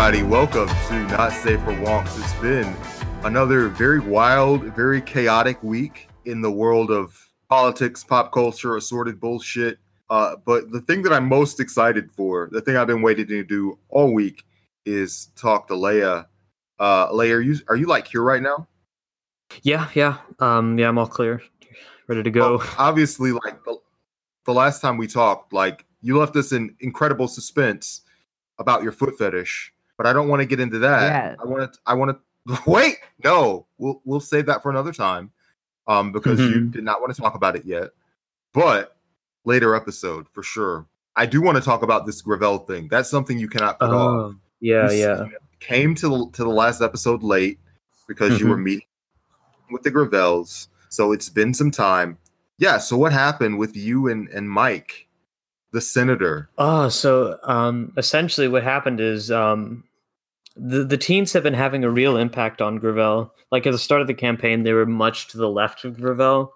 Everybody, welcome to Not Safe for Wonks. It's been another very wild, very chaotic week in the world of politics, pop culture, assorted bullshit. Uh, but the thing that I'm most excited for, the thing I've been waiting to do all week, is talk to Leia. Uh, Leia, are you are you like here right now? Yeah, yeah, um, yeah. I'm all clear, ready to go. Well, obviously, like the, the last time we talked, like you left us in incredible suspense about your foot fetish, but I don't want to get into that. Yeah. I want to. I want to wait. No, we'll we'll save that for another time, um, because you Mhm. did not want to talk about it yet. But later episode for sure. I do want to talk about this Gravel thing. That's something you cannot put off. Oh, yeah, You yeah. Came to the to the last episode late because you were Mm-hmm. meeting with the Gravels. So it's been some time. Yeah. So what happened with you and and Mike, the senator? Oh, so um, essentially, what happened is um, the the teens have been having a real impact on Gravel. Like at the start of the campaign, they were much to the left of Gravel,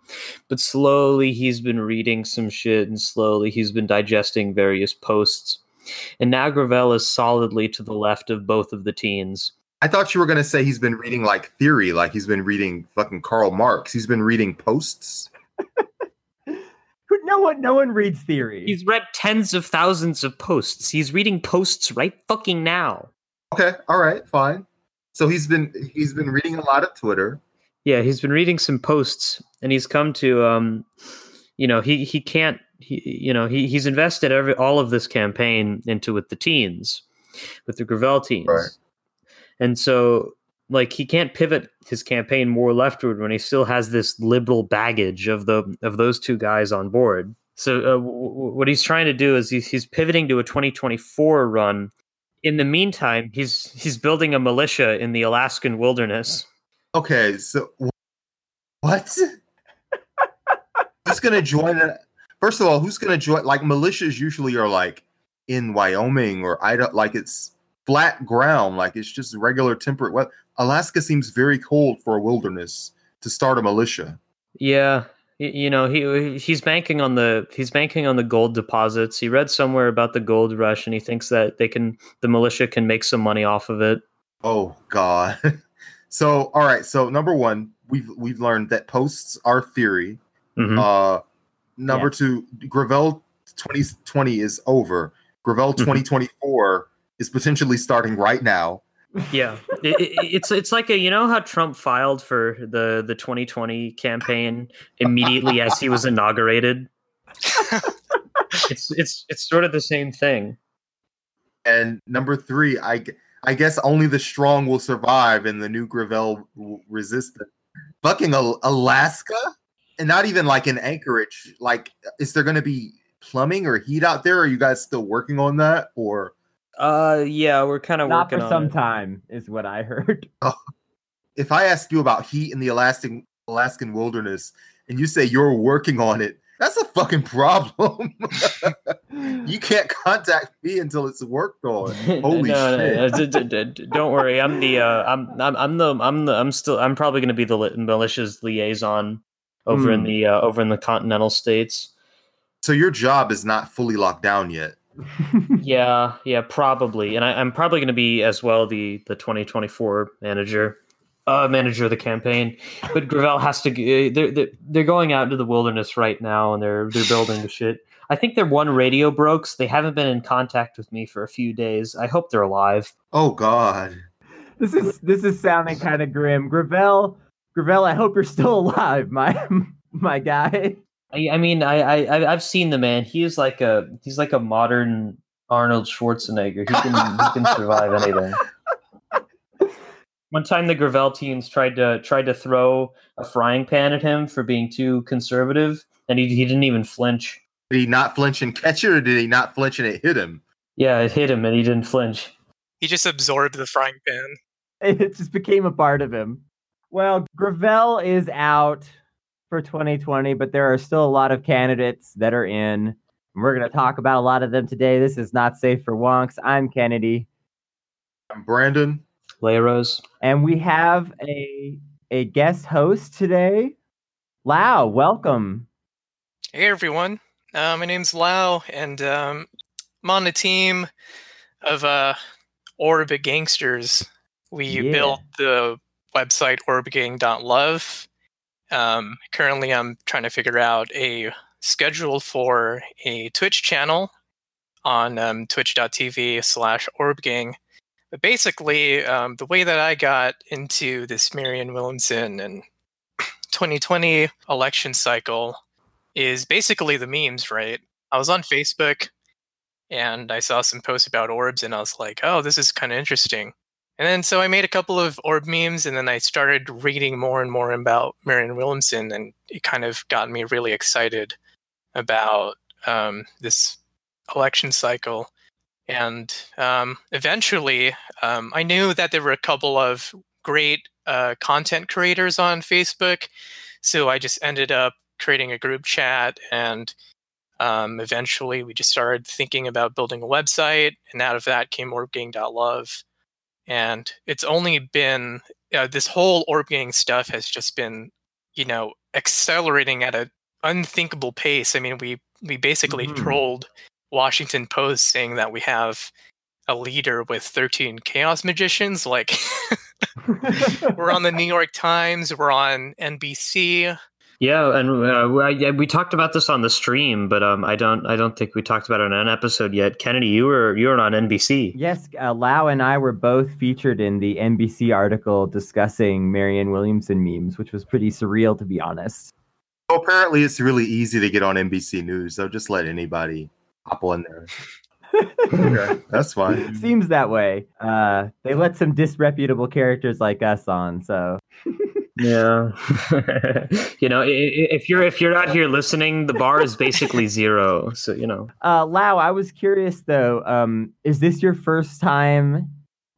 but slowly he's been reading some shit, and slowly he's been digesting various posts. And now Gravel is solidly to the left of both of the teens. I thought you were gonna say he's been reading like theory, like he's been reading fucking Karl Marx. He's been reading posts. No one, no one reads theory. He's read tens of thousands of posts. He's reading posts right fucking now. Okay, all right, fine. So he's been he's been reading a lot of Twitter. Yeah, he's been reading some posts and he's come to um you know, he he can't he you know, he he's invested every all of this campaign into with the teens, with the Gravel teens. Right. And so like he can't pivot his campaign more leftward when he still has this liberal baggage of the of those two guys on board. So uh, w- w- what he's trying to do is he's, he's pivoting to a 2024 run. In the meantime, he's he's building a militia in the Alaskan wilderness. Okay, so what? who's gonna join? A, first of all, who's gonna join? Like militias usually are like in Wyoming or Idaho, like it's flat ground, like it's just regular temperate weather. Alaska seems very cold for a wilderness to start a militia. Yeah, you know he he's banking on the he's banking on the gold deposits. He read somewhere about the gold rush, and he thinks that they can the militia can make some money off of it. Oh God. so all right, so number one, we've we've learned that posts are theory. Mhm. Uh, number two, Gravel 2020 is over. Gravel Mhm. 2024 is potentially starting right now. Yeah, it, it, it's it's like a you know how Trump filed for the the 2020 campaign immediately as he was inaugurated. It's it's it's sort of the same thing. And number three, I I guess only the strong will survive in the new Gravel resistance. Fucking Alaska, and not even like in Anchorage. Like, is there going to be plumbing or heat out there? Are you guys still working on that, or Uh, yeah, we're kind of Not working for on some it. time, is what I heard. if I ask you about heat in the Alaskan Alaskan wilderness and you say you're working on it, that's a fucking problem. you can't contact me until it's worked on. Holy no, shit. no, no, don't worry. I'm the uh, I'm, I'm I'm the I'm the I'm still I'm probably going to be the li- militia's liaison over in Hmm. the uh, over in the continental states. So your job is not fully locked down yet. Yeah, yeah, probably. And I, I'm probably going to be as well the the 2024 manager, uh, manager of the campaign. But Gravel has to. g- They're, they're they're going out into the wilderness right now, and they're they're building the shit. I think their one radio broke. So they haven't been in contact with me for a few days. I hope they're alive. Oh God. this is this is sounding kind of grim. Gravel, Gravel, I hope you're still alive, my my guy. I, I mean, I, I I- I've seen the man. He is like a he's like a modern Arnold Schwarzenegger. He can he can survive anything. One time, the Gravel teens tried to tried to throw a frying pan at him for being too conservative, and he he didn't even flinch. Did he not flinch and catch it, or did he not flinch and it hit him? Yeah, it hit him, and he didn't flinch. He just absorbed the frying pan. It just became a part of him. Well, Gravel is out for 2020, but there are still a lot of candidates that are in. And we're going to talk about a lot of them today. This is not safe for wonks. I'm Kennedy, I'm Brandon. Leia Rose. and we have a a guest host today. Lao, welcome. Hey everyone, uh, my name's Lao, and um, I'm on the team of uh, Orb Gangsters, we Yeah. built the website orbgang.love. Um, currently, I'm trying to figure out a schedule for a Twitch channel on um, twitch.tv slash orbgang. But basically, um, the way that I got into this Marianne Williamson and 2020 election cycle is basically the memes, right? I was on Facebook and I saw some posts about orbs and I was like, oh, this is kind of interesting. And then so I made a couple of orb memes and then I started reading more and more about Marianne Williamson and it kind of got me really excited about um, this election cycle. And um, eventually, um, I knew that there were a couple of great uh, content creators on Facebook. So I just ended up creating a group chat and um, eventually we just started thinking about building a website and out of that came orbgang.love and it's only been uh, this whole orbgang stuff has just been you know accelerating at an unthinkable pace i mean we we basically Mhm. trolled washington post saying that we have a leader with 13 chaos magicians like we're on the new york times we're on nbc Yeah, and uh, we- I- we talked about this on the stream, but um, I don't, I don't think we talked about it on an episode yet. Kennedy, you were, you were on NBC. yes, uh, Lao and I were both featured in the NBC article discussing Marianne Williamson memes, which was pretty surreal, to be honest. Well, apparently, it's really easy to get on NBC News. They'll just let anybody hop on there. Okay, that's fine. Seems that way. Uh, they let some disreputable characters like us on, so Yeah, you know, i- i- if you're if you're out here listening, the bar is basically zero. So you know, Uh, Lao, I was curious though. Um, is this your first time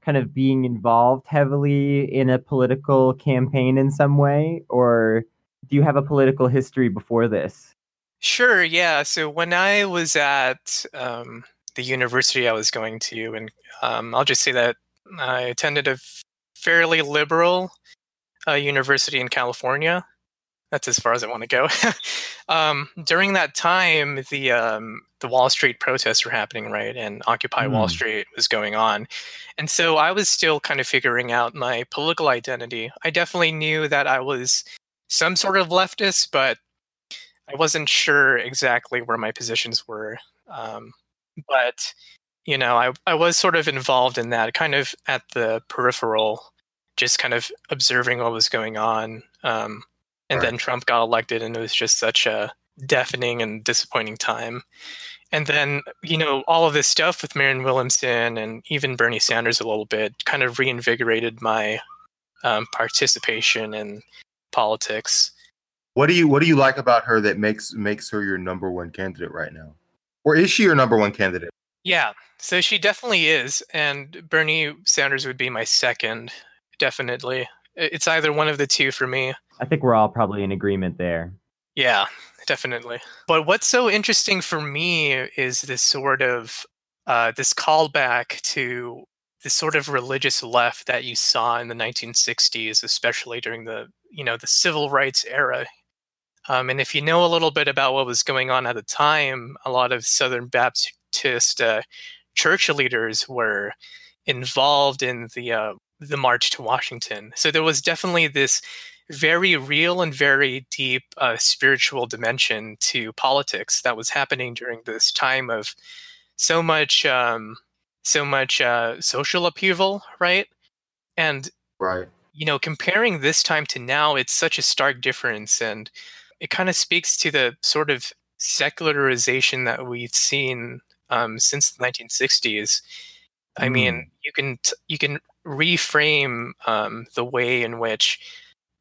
kind of being involved heavily in a political campaign in some way, or do you have a political history before this? Sure, yeah. So when I was at um, the university I was going to, and um, I'll just say that I attended a f- fairly liberal uh, university in California. That's as far as I want to go. um, during that time, the um, the Wall Street protests were happening, right, and Occupy Wall Hmm. Street was going on, and so I was still kind of figuring out my political identity. I definitely knew that I was some sort of leftist, but I wasn't sure exactly where my positions were. Um, but you know, I I was sort of involved in that, kind of at the peripheral, just kind of observing what was going on. Um, and Right. then Trump got elected, and it was just such a deafening and disappointing time. And then, you know, all of this stuff with Marianne Williamson and even Bernie Sanders a little bit kind of reinvigorated my um, participation in politics. What do you What do you like about her that makes makes her your number one candidate right now? Or is she your number one candidate? Yeah, so she definitely is, and Bernie Sanders would be my second, definitely. It's either one of the two for me. I think we're all probably in agreement there. Yeah, definitely. But what's so interesting for me is this sort of uh, this callback to the sort of religious left that you saw in the 1960s, especially during the you know the civil rights era. Um, and if you know a little bit about what was going on at the time, a lot of Southern Baptist uh, church leaders were involved in the uh, the march to Washington. So there was definitely this very real and very deep uh, spiritual dimension to politics that was happening during this time of so much um, so much uh, social upheaval, right? And Right. you know, comparing this time to now, it's such a stark difference, and it kind of speaks to the sort of secularization that we've seen um, since the 1960s. I mean, you can t- you can reframe um, the way in which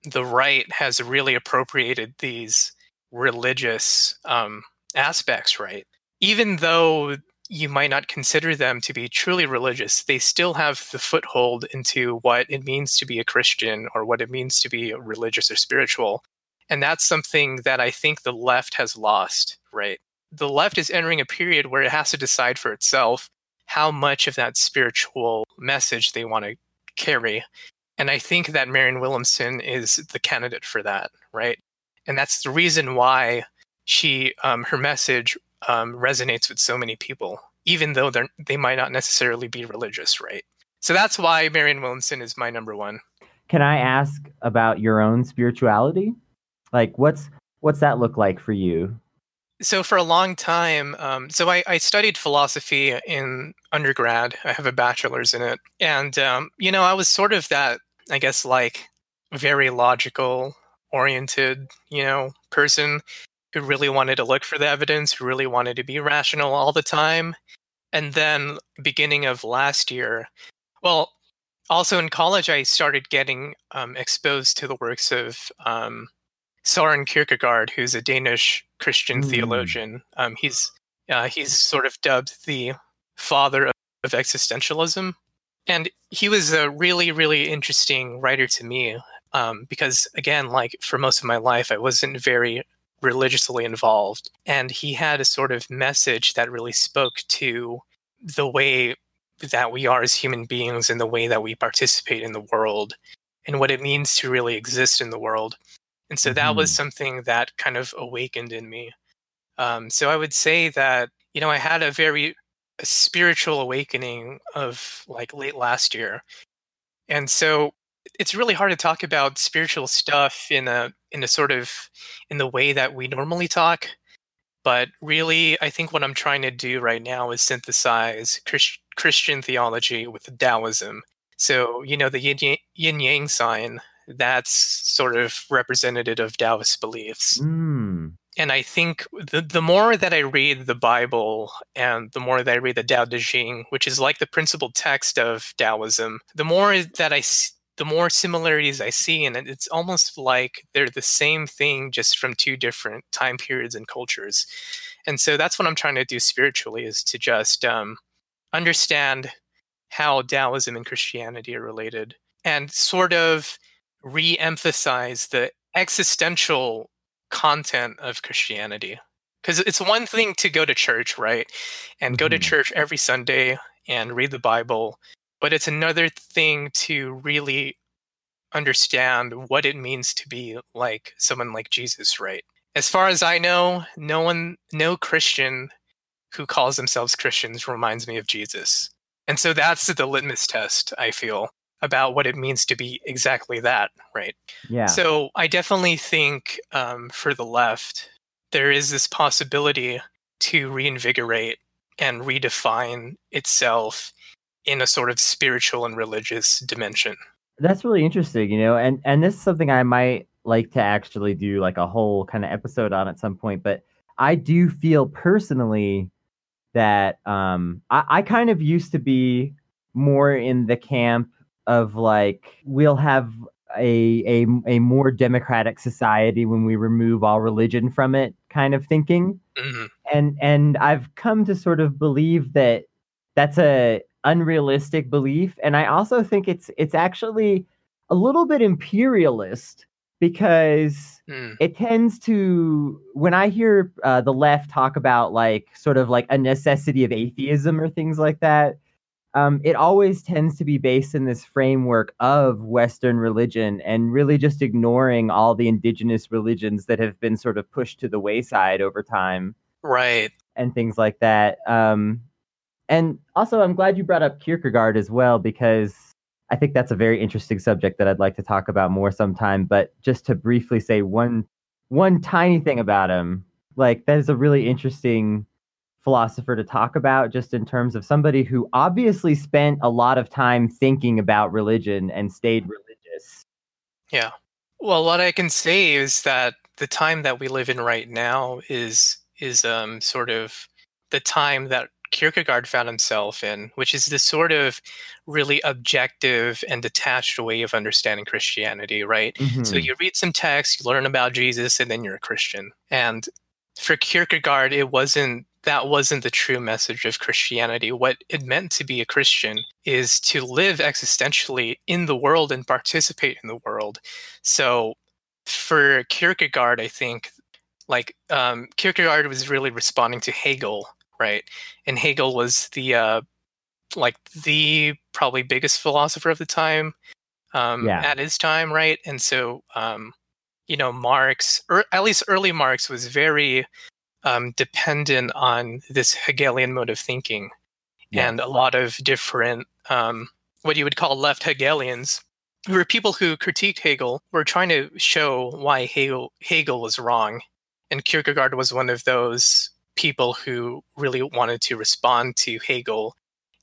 the right has really appropriated these religious um, aspects, right? Even though you might not consider them to be truly religious, they still have the foothold into what it means to be a Christian or what it means to be religious or spiritual. And that's something that I think the left has lost, right? The left is entering a period where it has to decide for itself how much of that spiritual message they want to carry. And I think that Marianne Williamson is the candidate for that, right? And that's the reason why she, um, her message um, resonates with so many people, even though they're they might not necessarily be religious, right? so that's why Marianne Williamson is my number one. Can I ask about your own spirituality? Like, what's what's that look like for you? So for a long time, um, so I, I, studied philosophy in undergrad. I have a bachelor's in it, and um, you know, I was sort of that, I guess, like very logical oriented, you know, person who really wanted to look for the evidence, who really wanted to be rational all the time. And then beginning of last year, well, also in college, I started getting um, exposed to the works of um, Soren Kierkegaard, who's a Danish Christian mm. theologian. Um, he's uh, he's sort of dubbed the father of, of existentialism, and he was a really really interesting writer to me um, because again, like for most of my life, I wasn't very religiously involved, and he had a sort of message that really spoke to the way that we are as human beings and the way that we participate in the world and what it means to really exist in the world. And so that mm-hmm. was something that kind of awakened in me. Um, so I would say that, you know, I had a very a spiritual awakening of like late last year. And so it's really hard to talk about spiritual stuff in a in a sort of in the way that we normally talk but really i think what i'm trying to do right now is synthesize Christ, christian theology with taoism so you know the yin, yin yang sign that's sort of representative of taoist beliefs mm. and i think the, the more that i read the bible and the more that i read the tao te ching which is like the principal text of taoism the more that i the more similarities I see, and it's almost like they're the same thing, just from two different time periods and cultures. And so that's what I'm trying to do spiritually is to just um, understand how Taoism and Christianity are related, and sort of re-emphasize the existential content of Christianity. Because it's one thing to go to church, right, and mm-hmm. go to mm-hmm. church every Sunday and read the Bible but it's another thing to really understand what it means to be like someone like Jesus, right? As far as I know, no one, no Christian who calls themselves Christians reminds me of Jesus. And so that's the litmus test, I feel, about what it means to be exactly that, right? Yeah. So I definitely think um, for the left, there is this possibility to reinvigorate and redefine itself in a sort of spiritual and religious dimension. That's really interesting, you know, and and this is something I might like to actually do like a whole kind of episode on at some point. But I do feel personally that um, I, I kind of used to be more in the camp of like we'll have a a a more democratic society when we remove all religion from it kind of thinking. Mm-hmm. And and I've come to sort of believe that that's a unrealistic belief and i also think it's it's actually a little bit imperialist because mm. it tends to when i hear uh, the left talk about like sort of like a necessity of atheism or things like that um, it always tends to be based in this framework of western religion and really just ignoring all the indigenous religions that have been sort of pushed to the wayside over time right and things like that um, and also, I'm glad you brought up Kierkegaard as well, because I think that's a very interesting subject that I'd like to talk about more sometime. But just to briefly say one one tiny thing about him, like that is a really interesting philosopher to talk about, just in terms of somebody who obviously spent a lot of time thinking about religion and stayed religious. Yeah. Well, what I can say is that the time that we live in right now is is um, sort of the time that Kierkegaard found himself in, which is this sort of really objective and detached way of understanding Christianity, right? Mm-hmm. So you read some text, you learn about Jesus, and then you're a Christian. And for Kierkegaard, it wasn't that wasn't the true message of Christianity. What it meant to be a Christian is to live existentially in the world and participate in the world. So for Kierkegaard, I think like um, Kierkegaard was really responding to Hegel right? And Hegel was the uh, like the probably biggest philosopher of the time um, yeah. at his time, right? And so, um, you know, Marx, or at least early Marx, was very um, dependent on this Hegelian mode of thinking, yes. and a lot of different um, what you would call left Hegelians, who were people who critiqued Hegel, were trying to show why Hegel, Hegel was wrong. And Kierkegaard was one of those people who really wanted to respond to Hegel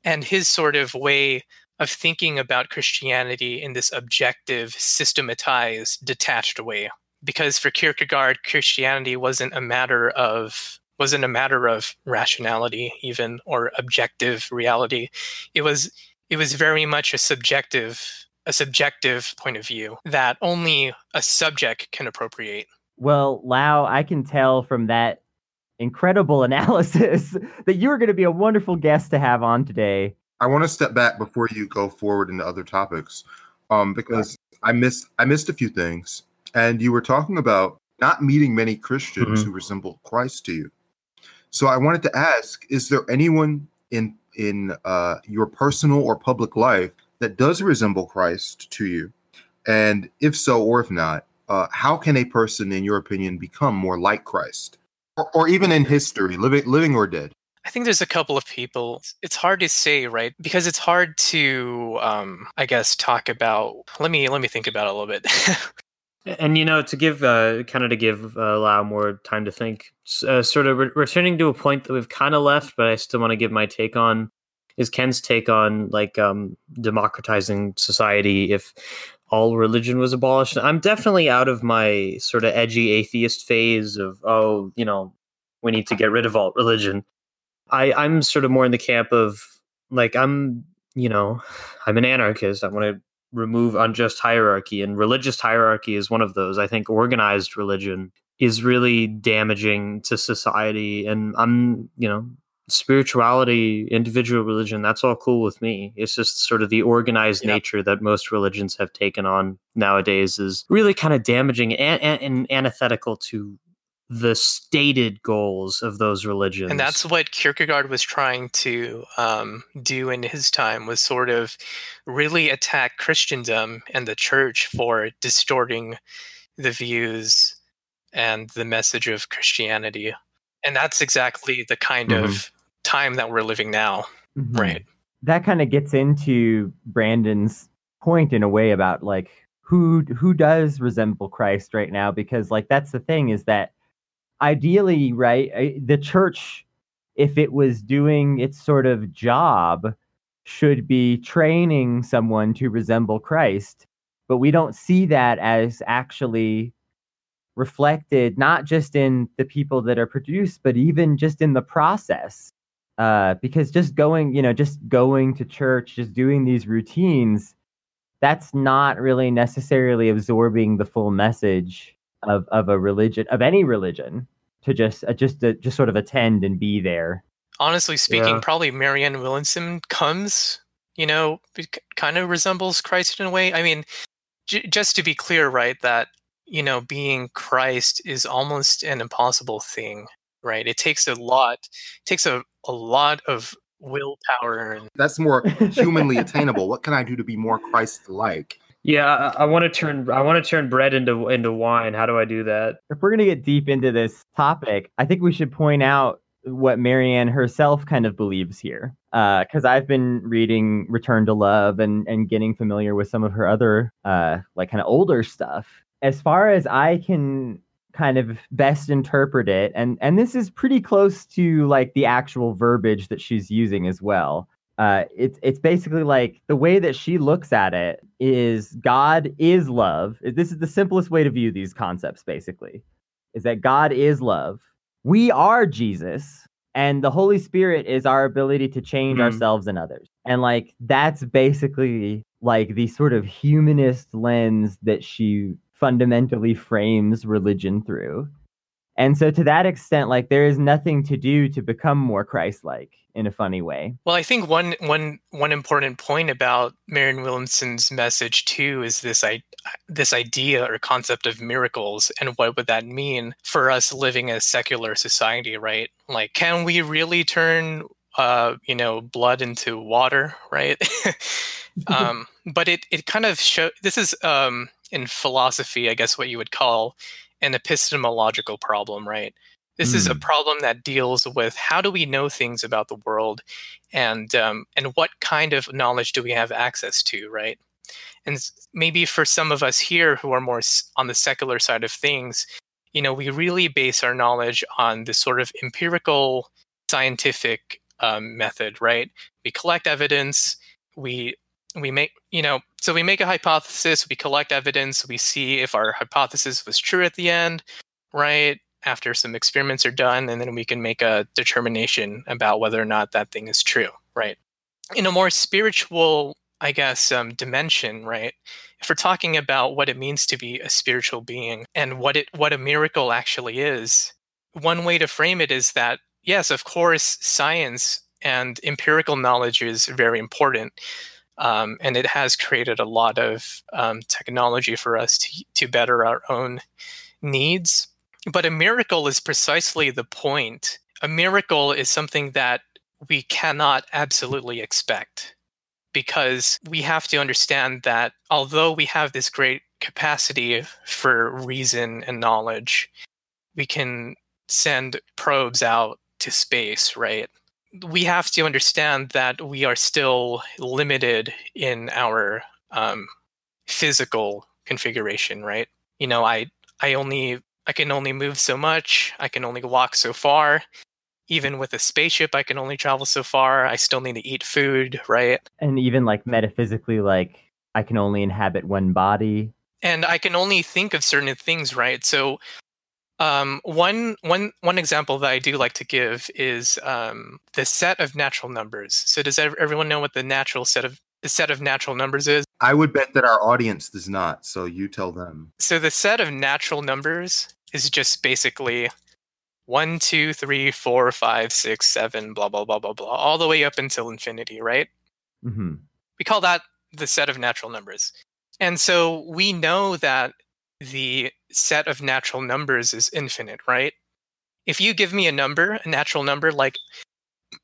and his sort of way of thinking about Christianity in this objective, systematized, detached way. Because for Kierkegaard, Christianity wasn't a matter of wasn't a matter of rationality even or objective reality. It was it was very much a subjective a subjective point of view that only a subject can appropriate. Well, Lao, I can tell from that incredible analysis that you're going to be a wonderful guest to have on today. I want to step back before you go forward into other topics, um, because I missed I missed a few things, and you were talking about not meeting many Christians Mhm. who resemble Christ to you. So I wanted to ask: Is there anyone in in uh, your personal or public life that does resemble Christ to you? And if so, or if not, uh, how can a person, in your opinion, become more like Christ, or, or even in history, living living or dead? I think there's a couple of people. It's hard to say, right? Because it's hard to, um, I guess, talk about. Let me let me think about it a little bit. And you know, to give uh, kind of to give uh, Lao more time to think, uh, sort of re- returning to a point that we've kind of left, but I still want to give my take on is Ken's take on like um, democratizing society if all religion was abolished. I'm definitely out of my sort of edgy atheist phase of oh, you know, we need to get rid of all religion. I I'm sort of more in the camp of like I'm you know I'm an anarchist. I want to remove unjust hierarchy and religious hierarchy is one of those i think organized religion is really damaging to society and i'm you know spirituality individual religion that's all cool with me it's just sort of the organized Yeah. nature that most religions have taken on nowadays is really kind of damaging and, and, and antithetical to the stated goals of those religions and that's what Kierkegaard was trying to um, do in his time was sort of really attack Christendom and the church for distorting the views and the message of Christianity. And that's exactly the kind Mhm. of time that we're living now, Mhm. right? That kind of gets into Brandon's point in a way about like who who does resemble Christ right now because like that's the thing is that ideally right the church if it was doing its sort of job should be training someone to resemble Christ but we don't see that as actually reflected not just in the people that are produced but even just in the process. Uh, because just going, you know, just going to church, just doing these routines, that's not really necessarily absorbing the full message of, of a religion, of any religion, to just uh, just to, just sort of attend and be there. Honestly speaking, Yeah. probably Marianne Williamson comes, you know, kind of resembles Christ in a way. I mean, j- just to be clear, right, that, you know, being Christ is almost an impossible thing, right? It takes a lot, it takes a, a lot of willpower and That's more humanly attainable. What can I do to be more Christ-like? Yeah i, I want to turn i want to turn bread into into wine how do i do that If we're gonna get deep into this topic, I think we should point out what Marianne herself kind of believes here. Because I've been reading Return to Love and and getting familiar with some of her other uh, like kind of older stuff. As far as I can kind of best interpret it, and and this is pretty close to like the actual verbiage that she's using as well. Uh, it's it's basically like the way that she looks at it is God is love. This is the simplest way to view these concepts. Basically, is that God is love. We are Jesus, and the Holy Spirit is our ability to change Hmm. ourselves and others. And like that's basically like the sort of humanist lens that she fundamentally frames religion through. And so to that extent, like there is nothing to do to become more Christ-like in a funny way. Well, I think one one one important point about Marianne Williamson's message too is this I, this idea or concept of miracles and what would that mean for us living a secular society, right? Like, can we really turn uh, you know blood into water, right? um, but it it kind of show this is um, in philosophy, I guess what you would call an epistemological problem, right? This is a Hmm. problem that deals with how do we know things about the world, and um, and what kind of knowledge do we have access to, right? And maybe for some of us here who are more on the secular side of things, you know, we really base our knowledge on this sort of empirical, scientific um, method, right? We collect evidence, we we make you know so we make a hypothesis we collect evidence we see if our hypothesis was true at the end right after some experiments are done and then we can make a determination about whether or not that thing is true right? In a more spiritual i guess um, dimension right if we're talking about what it means to be a spiritual being and what it what a miracle actually is one way to frame it is that yes of course science and empirical knowledge is very important um, and it has created a lot of um, technology for us to, to better our own needs. But a miracle is precisely the point. A miracle is something that we cannot absolutely expect because we have to understand that although we have this great capacity for reason and knowledge, we can send probes out to space, right? We have to understand that we are still limited in our um, physical configuration, right? You know, I I only I can only move so much. I can only walk so far. Even with a spaceship, I can only travel so far. I still need to eat food, right? And even like metaphysically, like I can only inhabit one body. and I can only think of certain things, right? So, um, one one one example that I do like to give is um, the set of natural numbers. So, does everyone know what the natural set of the set of natural numbers is? I would bet that our audience does not. So you tell them. So, the set of natural numbers is just basically one, two, three, four, five, six, seven, blah blah blah blah blah, all the way up until infinity, right? hmm we call that the set of natural numbers. And so we know that the set of natural numbers is infinite, right? If you give me a number, a natural number like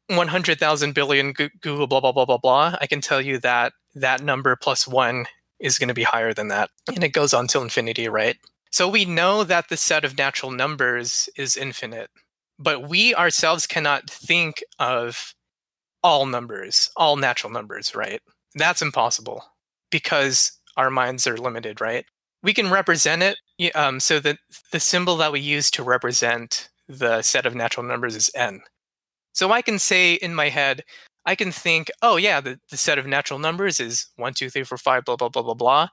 100,000 billion googol blah blah blah blah blah, I can tell you that that number plus 1 is going to be higher than that. And it goes on till infinity, right? So we know that the set of natural numbers is infinite, but we ourselves cannot think of all numbers, all natural numbers, right? That's impossible because our minds are limited, right? We can represent it. Um, so that the symbol that we use to represent the set of natural numbers is n. So I can say in my head, I can think, oh yeah, the, the set of natural numbers is one, two, three, four, five, blah blah blah blah blah.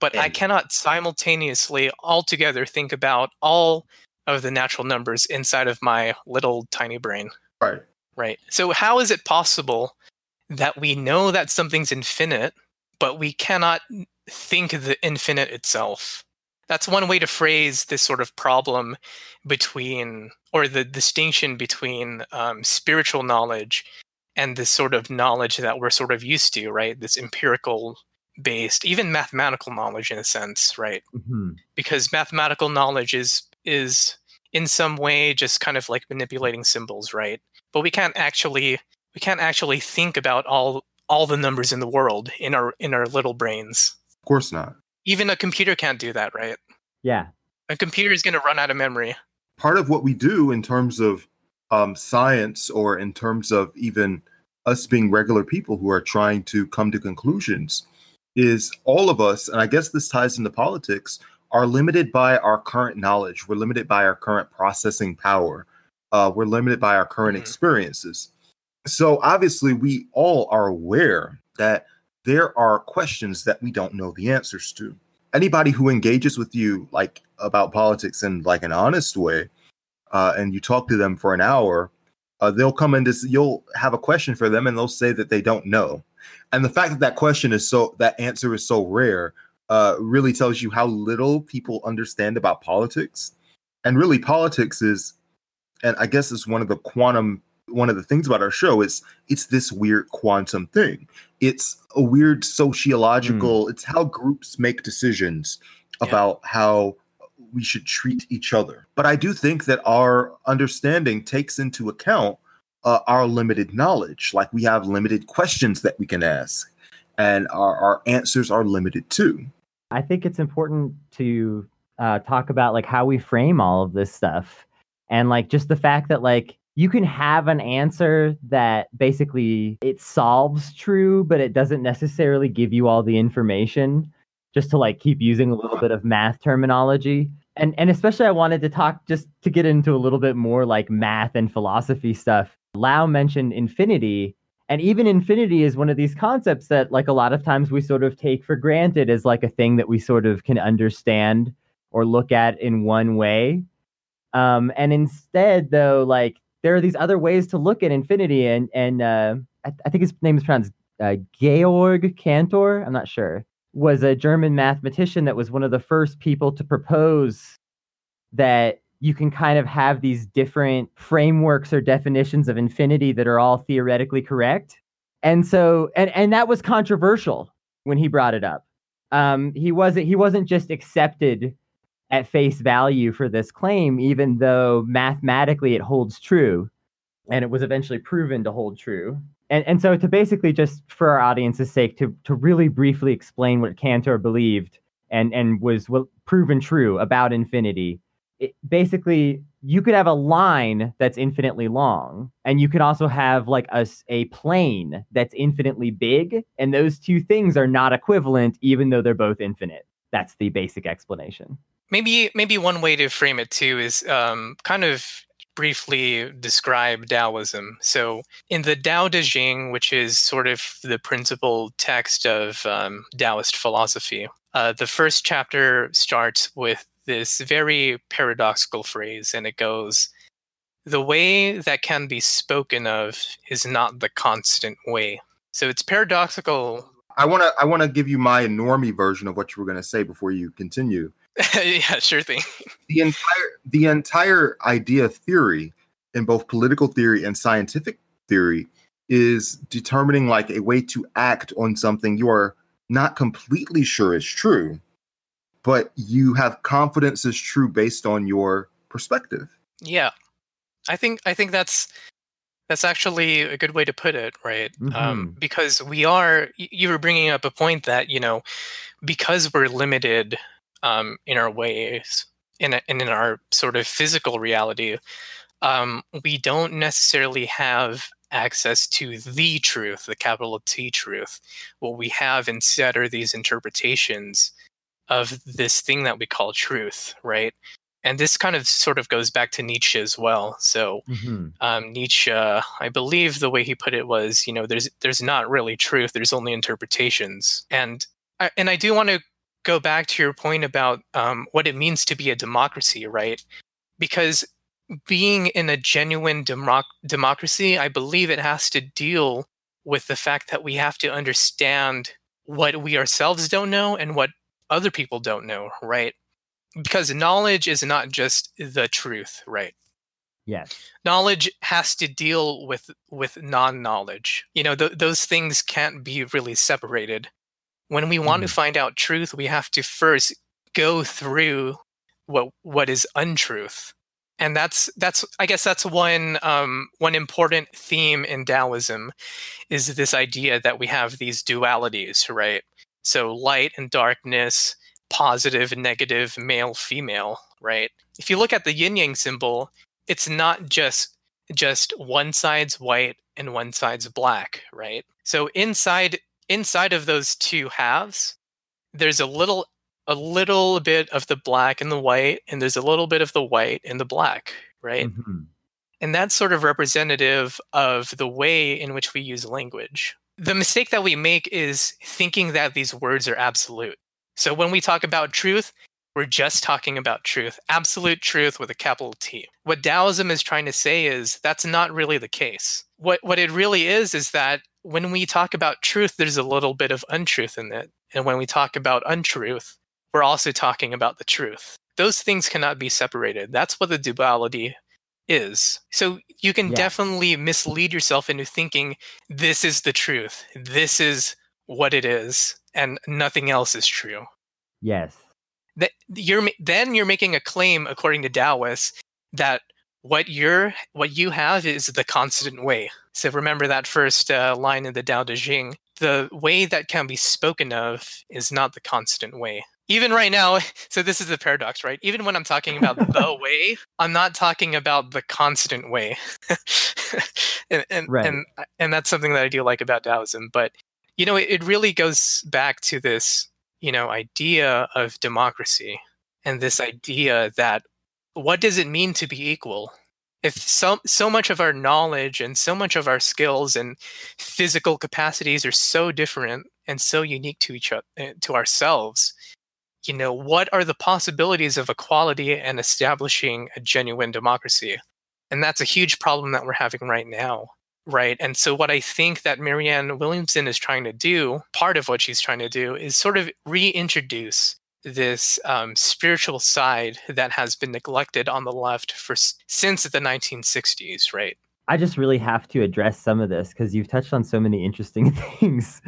But I N. cannot simultaneously altogether think about all of the natural numbers inside of my little tiny brain. Right. Right. So how is it possible that we know that something's infinite, but we cannot think the infinite itself? That's one way to phrase this sort of problem between, or the distinction between um, spiritual knowledge and this sort of knowledge that we're sort of used to, right? This empirical based, even mathematical knowledge in a sense, right? hmm because mathematical knowledge is is in some way just kind of like manipulating symbols right but we can't actually we can't actually think about all all the numbers in the world in our in our little brains Of course not. even a computer can't do that right Yeah. a computer is going to run out of memory part of what we do in terms of um, science or in terms of even us being regular people who are trying to come to conclusions is all of us, and I guess this ties into politics, are limited by our current knowledge. We're limited by our current processing power. Uh, we're limited by our current Mhm. experiences. So obviously, we all are aware that there are questions that we don't know the answers to. Anybody who engages with you like about politics in like an honest way, uh, and you talk to them for an hour, uh, they'll come into you'll have a question for them, and they'll say that they don't know. And the fact that that question is so that answer is so rare uh, really tells you how little people understand about politics. And really, politics is, and I guess it's one of the quantum one of the things about our show is it's this weird quantum thing. It's a weird sociological. It's how groups make decisions Yeah. about how we should treat each other. But I do think that our understanding takes into account uh, our limited knowledge. Like we have limited questions that we can ask, and our, our answers are limited too. I think it's important to uh, talk about like how we frame all of this stuff. and like just the fact that like you can have an answer that basically it solves true but it doesn't necessarily give you all the information just to like keep using a little bit of math terminology. And and especially i wanted to talk just to get into a little bit more like math and philosophy stuff. Lao mentioned infinity and even infinity is one of these concepts that like a lot of times we sort of take for granted as like a thing that we sort of can understand or look at in one way. Um, and instead though like there are these other ways to look at infinity and and uh, I, I, think his name is pronounced uh, georg cantor i'm not sure was a german mathematician that was one of the first people to propose that you can kind of have these different frameworks or definitions of infinity that are all theoretically correct. And so and and that was controversial when he brought it up. Um, he wasn't he wasn't just accepted at face value for this claim, even though mathematically it holds true. And it was eventually proven to hold true. And, and so to basically just for our audience's sake, to, to really briefly explain what Cantor believed and, and was proven true about infinity, it, basically you could have a line that's infinitely long and you could also have like a, a plane that's infinitely big and those two things are not equivalent even though they're both infinite that's the basic explanation maybe maybe one way to frame it too is um, kind of briefly describe Taoism. So in the Tao Te Ching, which is sort of the principal text of um, Taoist philosophy, uh, the first chapter starts with this very paradoxical phrase, and it goes. The way that can be spoken of is not the constant way. So it's paradoxical I want to I want to give you my normie version of what you were going to say before you continue. yeah, sure thing. The entire the entire idea theory in both political theory and scientific theory is determining like a way to act on something you are not completely sure is true, but you have confidence is true based on your perspective. Yeah. I think I think that's that's actually a good way to put it, right? Um, mm-hmm. Um, because we are, you were bringing up a point that, you know, because we're limited um, in our ways in, a, and in our sort of physical reality, um, we don't necessarily have access to the truth, the capital T truth. What we have instead are these interpretations of this thing that we call truth, right? And this kind of sort of goes back to Nietzsche as well. So mm-hmm. um, Nietzsche, I believe the way he put it was, you know, there's there's not really truth. There's only interpretations. And I, and I do want to go back to your point about um, what it means to be a democracy, right? Because being in a genuine democ- democracy, I believe it has to deal with the fact that we have to understand what we ourselves don't know and what other people don't know, right? Because knowledge is not just the truth, right? Yes. Knowledge has to deal with with non-knowledge. You know, th- those things can't be really separated when we want mm-hmm. to find out truth, we have to first go through what what is untruth. And that's that's I guess that's one um, one important theme in Taoism is this idea that we have these dualities, right? So light and darkness, positive, negative, male, female, right? If you look at the yin yang symbol, it's not just just one side's white and one side's black, right? So inside inside of those two halves, there's a little a little bit of the black and the white, and there's a little bit of the white and the black, right? Mm-hmm. And that's sort of representative of the way in which we use language. The mistake that we make is thinking that these words are absolute. So when we talk about truth, we're just talking about truth, absolute truth with a capital T. What Taoism is trying to say is that's not really the case. What what it really is is that when we talk about truth, there's a little bit of untruth in it. And when we talk about untruth, we're also talking about the truth. Those things cannot be separated. That's what the duality is. So you can yeah. definitely mislead yourself into thinking this is the truth. This is what it is and nothing else is true. Yes. That you're then you're making a claim according to Taoists that what you're what you have is the constant way so remember that first uh, line in the Tao Te Ching. The way that can be spoken of is not the constant way. even right now, so this is the paradox, right? Even when I'm talking about the way, I'm not talking about the constant way. and and, Right. and and that's something that I do like about Taoism. But you know, it, it really goes back to this, you know, idea of democracy and this idea that what does it mean to be equal? If so so much of our knowledge and so much of our skills and physical capacities are so different and so unique to each other eh, to ourselves, you know, what are the possibilities of equality and establishing a genuine democracy? And that's a huge problem that we're having right now. Right. And so, what I think that Marianne Williamson is trying to do, part of what she's trying to do, is sort of reintroduce this um, spiritual side that has been neglected on the left for since the 1960s. Right. I just really have to address some of this because you've touched on so many interesting things.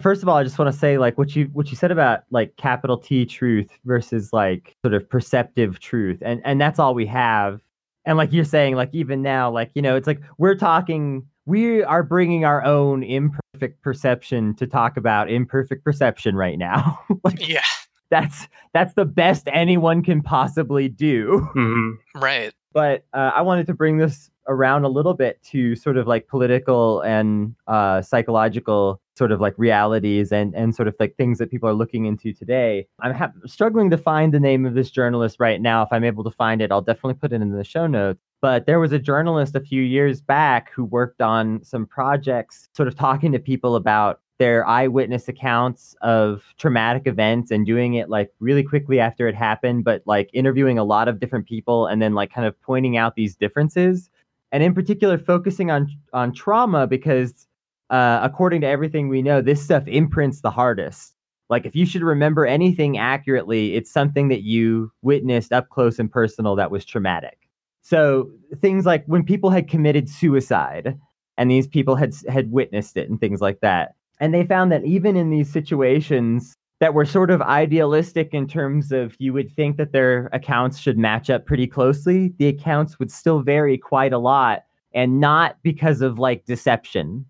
First of all, I just want to say like what you what you said about like capital T truth versus like sort of perceptive truth. And and that's all we have. And like you're saying like even now like you know it's like we're talking we are bringing our own imperfect perception to talk about imperfect perception right now. like Yeah. That's that's the best anyone can possibly do. Mhm. Right. but uh, I wanted to bring this around a little bit to sort of like political and uh, psychological sort of like realities and and sort of like things that people are looking into today. I'm ha- struggling to find the name of this journalist right now. If I'm able to find it, I'll definitely put it in the show notes. But there was a journalist a few years back who worked on some projects, sort of talking to people about their eyewitness accounts of traumatic events and doing it like really quickly after it happened, but like interviewing a lot of different people and then like kind of pointing out these differences. And in particular, focusing on on trauma because uh, according to everything we know, this stuff imprints the hardest. Like if you should remember anything accurately, it's something that you witnessed up close and personal that was traumatic. So things like when people had committed suicide and these people had had witnessed it and things like that. And they found that even in these situations that were sort of idealistic in terms of you would think that their accounts should match up pretty closely, the accounts would still vary quite a lot and not because of like deception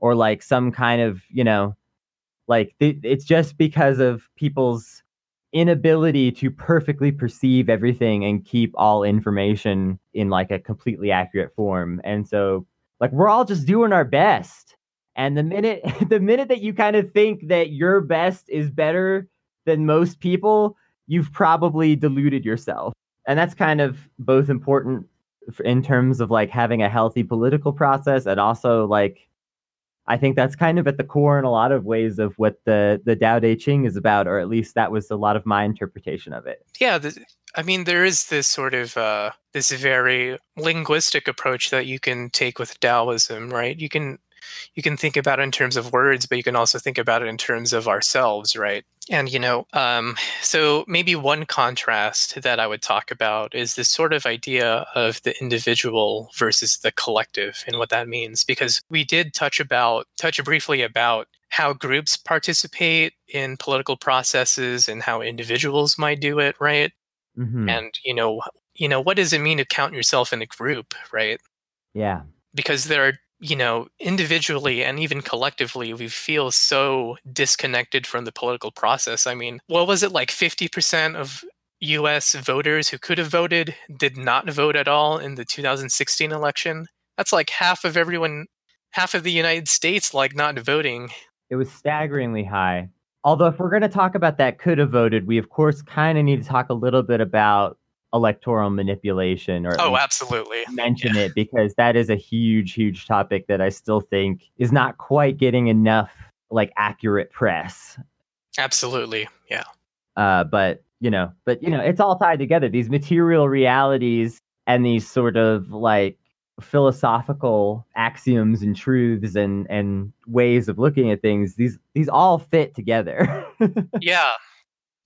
or like some kind of, you know, like th- it's just because of people's inability to perfectly perceive everything and keep all information in like a completely accurate form. And so like we're all just doing our best. And the minute the minute that you kind of think that your best is better than most people, you've probably deluded yourself. And that's kind of both important in terms of like having a healthy political process and also like I think that's kind of at the core in a lot of ways of what the the Tao Te Ching is about, or at least that was a lot of my interpretation of it. yeah i mean there is this sort of uh, this very linguistic approach that you can take with taoism right you can you can think about it in terms of words but you can also think about it in terms of ourselves right and you know um, so maybe one contrast that i would talk about is this sort of idea of the individual versus the collective and what that means because we did touch about touch briefly about how groups participate in political processes and how individuals might do it right Mhm. and you know you know what does it mean to count yourself in a group right Yeah. because there are you know individually and even collectively we feel so disconnected from the political process. I mean what was it like 50% of us voters who could have voted did not vote at all in the 2016 election? That's like half of everyone half of the united states like not voting. It was staggeringly high. Although, if we're going to talk about that could have voted, we of course kind of need to talk a little bit about electoral manipulation or oh absolutely mention it because that is a huge, huge topic that I still think is not quite getting enough like accurate press. absolutely yeah Uh, but you know, but you know, it's all tied together. These material realities and these sort of like philosophical axioms and truths and and ways of looking at things. These these all fit together. yeah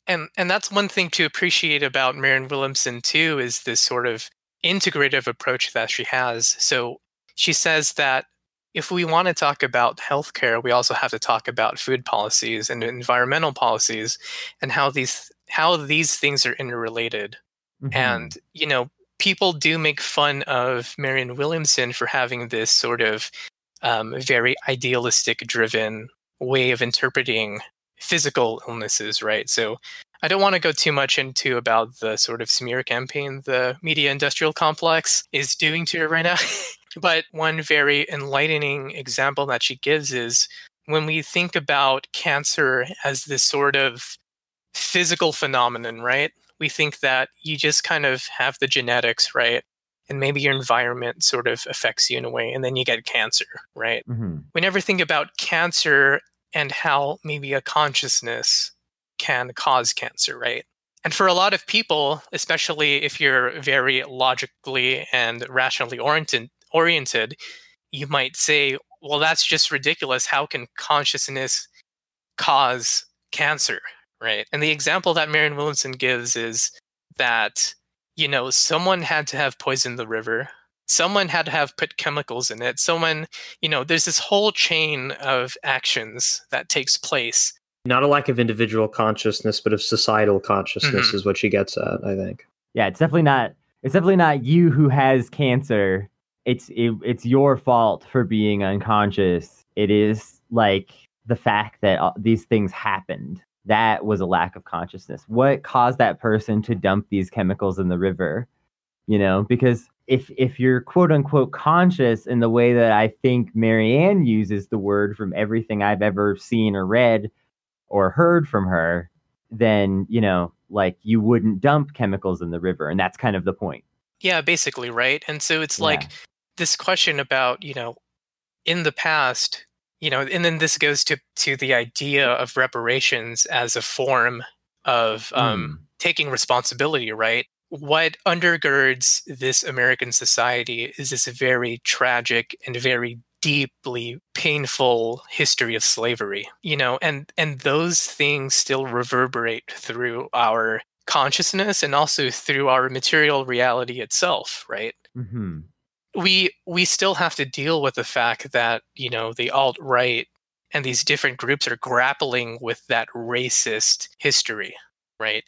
and and that's one thing to appreciate about Marianne Williamson too is this sort of integrative approach that she has. So she says that if we want to talk about healthcare, we also have to talk about food policies and environmental policies and how these how these things are interrelated. Mhm. And you know, people do make fun of Marianne Williamson for having this sort of um, very idealistic driven way of interpreting physical illnesses, right? So I don't want to go too much into about the sort of smear campaign the media industrial complex is doing to her right now. but one very enlightening example that she gives is when we think about cancer as this sort of physical phenomenon, right? We think that you just kind of have the genetics, right? And maybe your environment sort of affects you in a way, and then you get cancer, right? Mm-hmm. We never think about cancer and how maybe a consciousness can cause cancer, right? And for a lot of people, especially if you're very logically and rationally oriented, oriented, you might say, well, that's just ridiculous. How can consciousness cause cancer, right? And the example that Marianne Williamson gives is that, you know, someone had to have poisoned the river. Someone had to have put chemicals in it. Someone, you know, there's this whole chain of actions that takes place Not a lack of individual consciousness, but of societal consciousness Mhm. is what she gets at, I think. Yeah, it's definitely not. It's definitely not you who has cancer. It's it, it's your fault for being unconscious. It is like the fact that uh, these things happened. That was a lack of consciousness. What caused that person to dump these chemicals in the river? You know, because if if you're quote unquote conscious in the way that I think Marianne uses the word from everything I've ever seen or read or heard from her, then you know like you wouldn't dump chemicals in the river and that's kind of the point Yeah, basically, right? And so it's like this question about, you know, in the past, you know, and then this goes to to the idea of reparations as a form of um, taking responsibility, right? What undergirds this American society is this very tragic and very deeply painful history of slavery, you know, and and those things still reverberate through our consciousness and also through our material reality itself, right? hmm we we still have to deal with the fact that you know the alt right and these different groups are grappling with that racist history right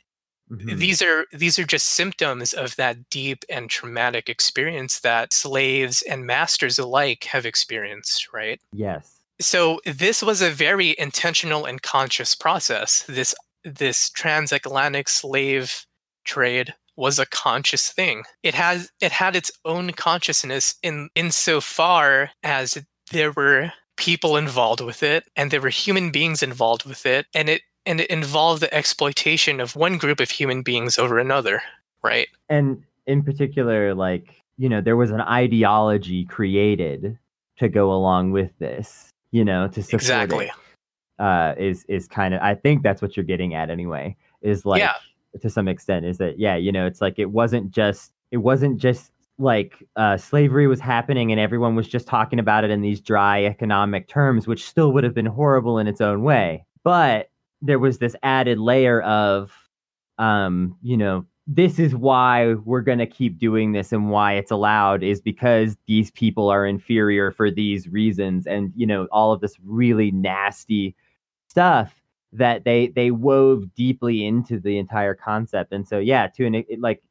hmm these are these are just symptoms of that deep and traumatic experience that slaves and masters alike have experienced right? Yes. So this was a very intentional and conscious process. This this transatlantic slave trade was a conscious thing. It has it had its own consciousness in insofar as there were people involved with it and there were human beings involved with it and it and it involved the exploitation of one group of human beings over another right? And in particular like you know there was an ideology created to go along with this you know to support exactly. It, uh is is kind of i think that's what you're getting at anyway is like Yeah. to some extent is that yeah you know it's like it wasn't just it wasn't just like uh, slavery was happening and everyone was just talking about it in these dry economic terms which still would have been horrible in its own way. But there was this added layer of um you know this is why we're going to keep doing this and why it's allowed is because these people are inferior for these reasons and you know all of this really nasty stuff that they they wove deeply into the entire concept. And so yeah to an it, like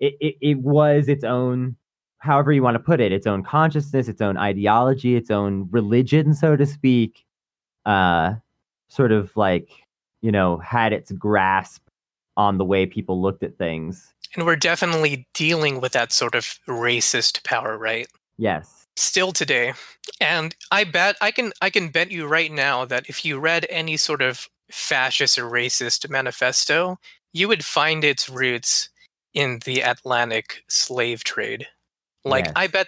it, it it was its own however you want to put it its own consciousness its own ideology its own religion so to speak uh sort of like you know had its grasp on the way people looked at things. And we're definitely dealing with that sort of racist power right? Yes. Still today. And i bet i can i can bet you right now that if you read any sort of fascist or racist manifesto you would find its roots in the atlantic slave trade. Like Yes. i bet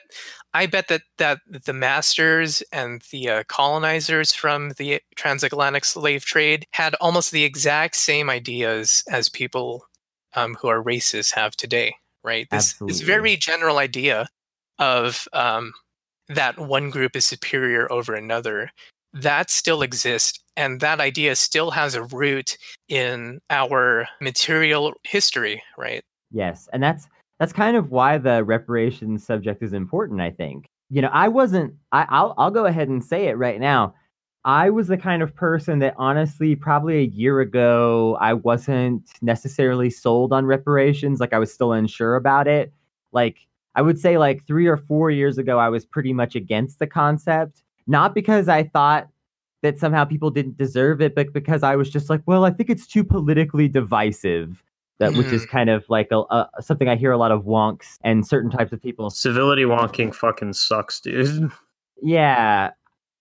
i bet that that the masters and the uh, colonizers from the transatlantic slave trade had almost the exact same ideas as people um, who are racist have today right? This this very general idea of um, that one group is superior over another that still exists and that idea still has a root in our material history right? Yes, and that's that's kind of why the reparations subject is important. I think you know I wasn't. I, I'll I'll go ahead and say it right now. I was the kind of person that honestly, probably a year ago, I wasn't necessarily sold on reparations. Like I was still unsure about it. Like I would say, like three or four years ago, I was pretty much against the concept. Not because I thought that somehow people didn't deserve it, but because I was just like, well, I think it's too politically divisive. That which is mm-hmm. kind of like a, a something I hear a lot of wonks and certain types of people. Civility wonking fucking sucks, dude. Yeah.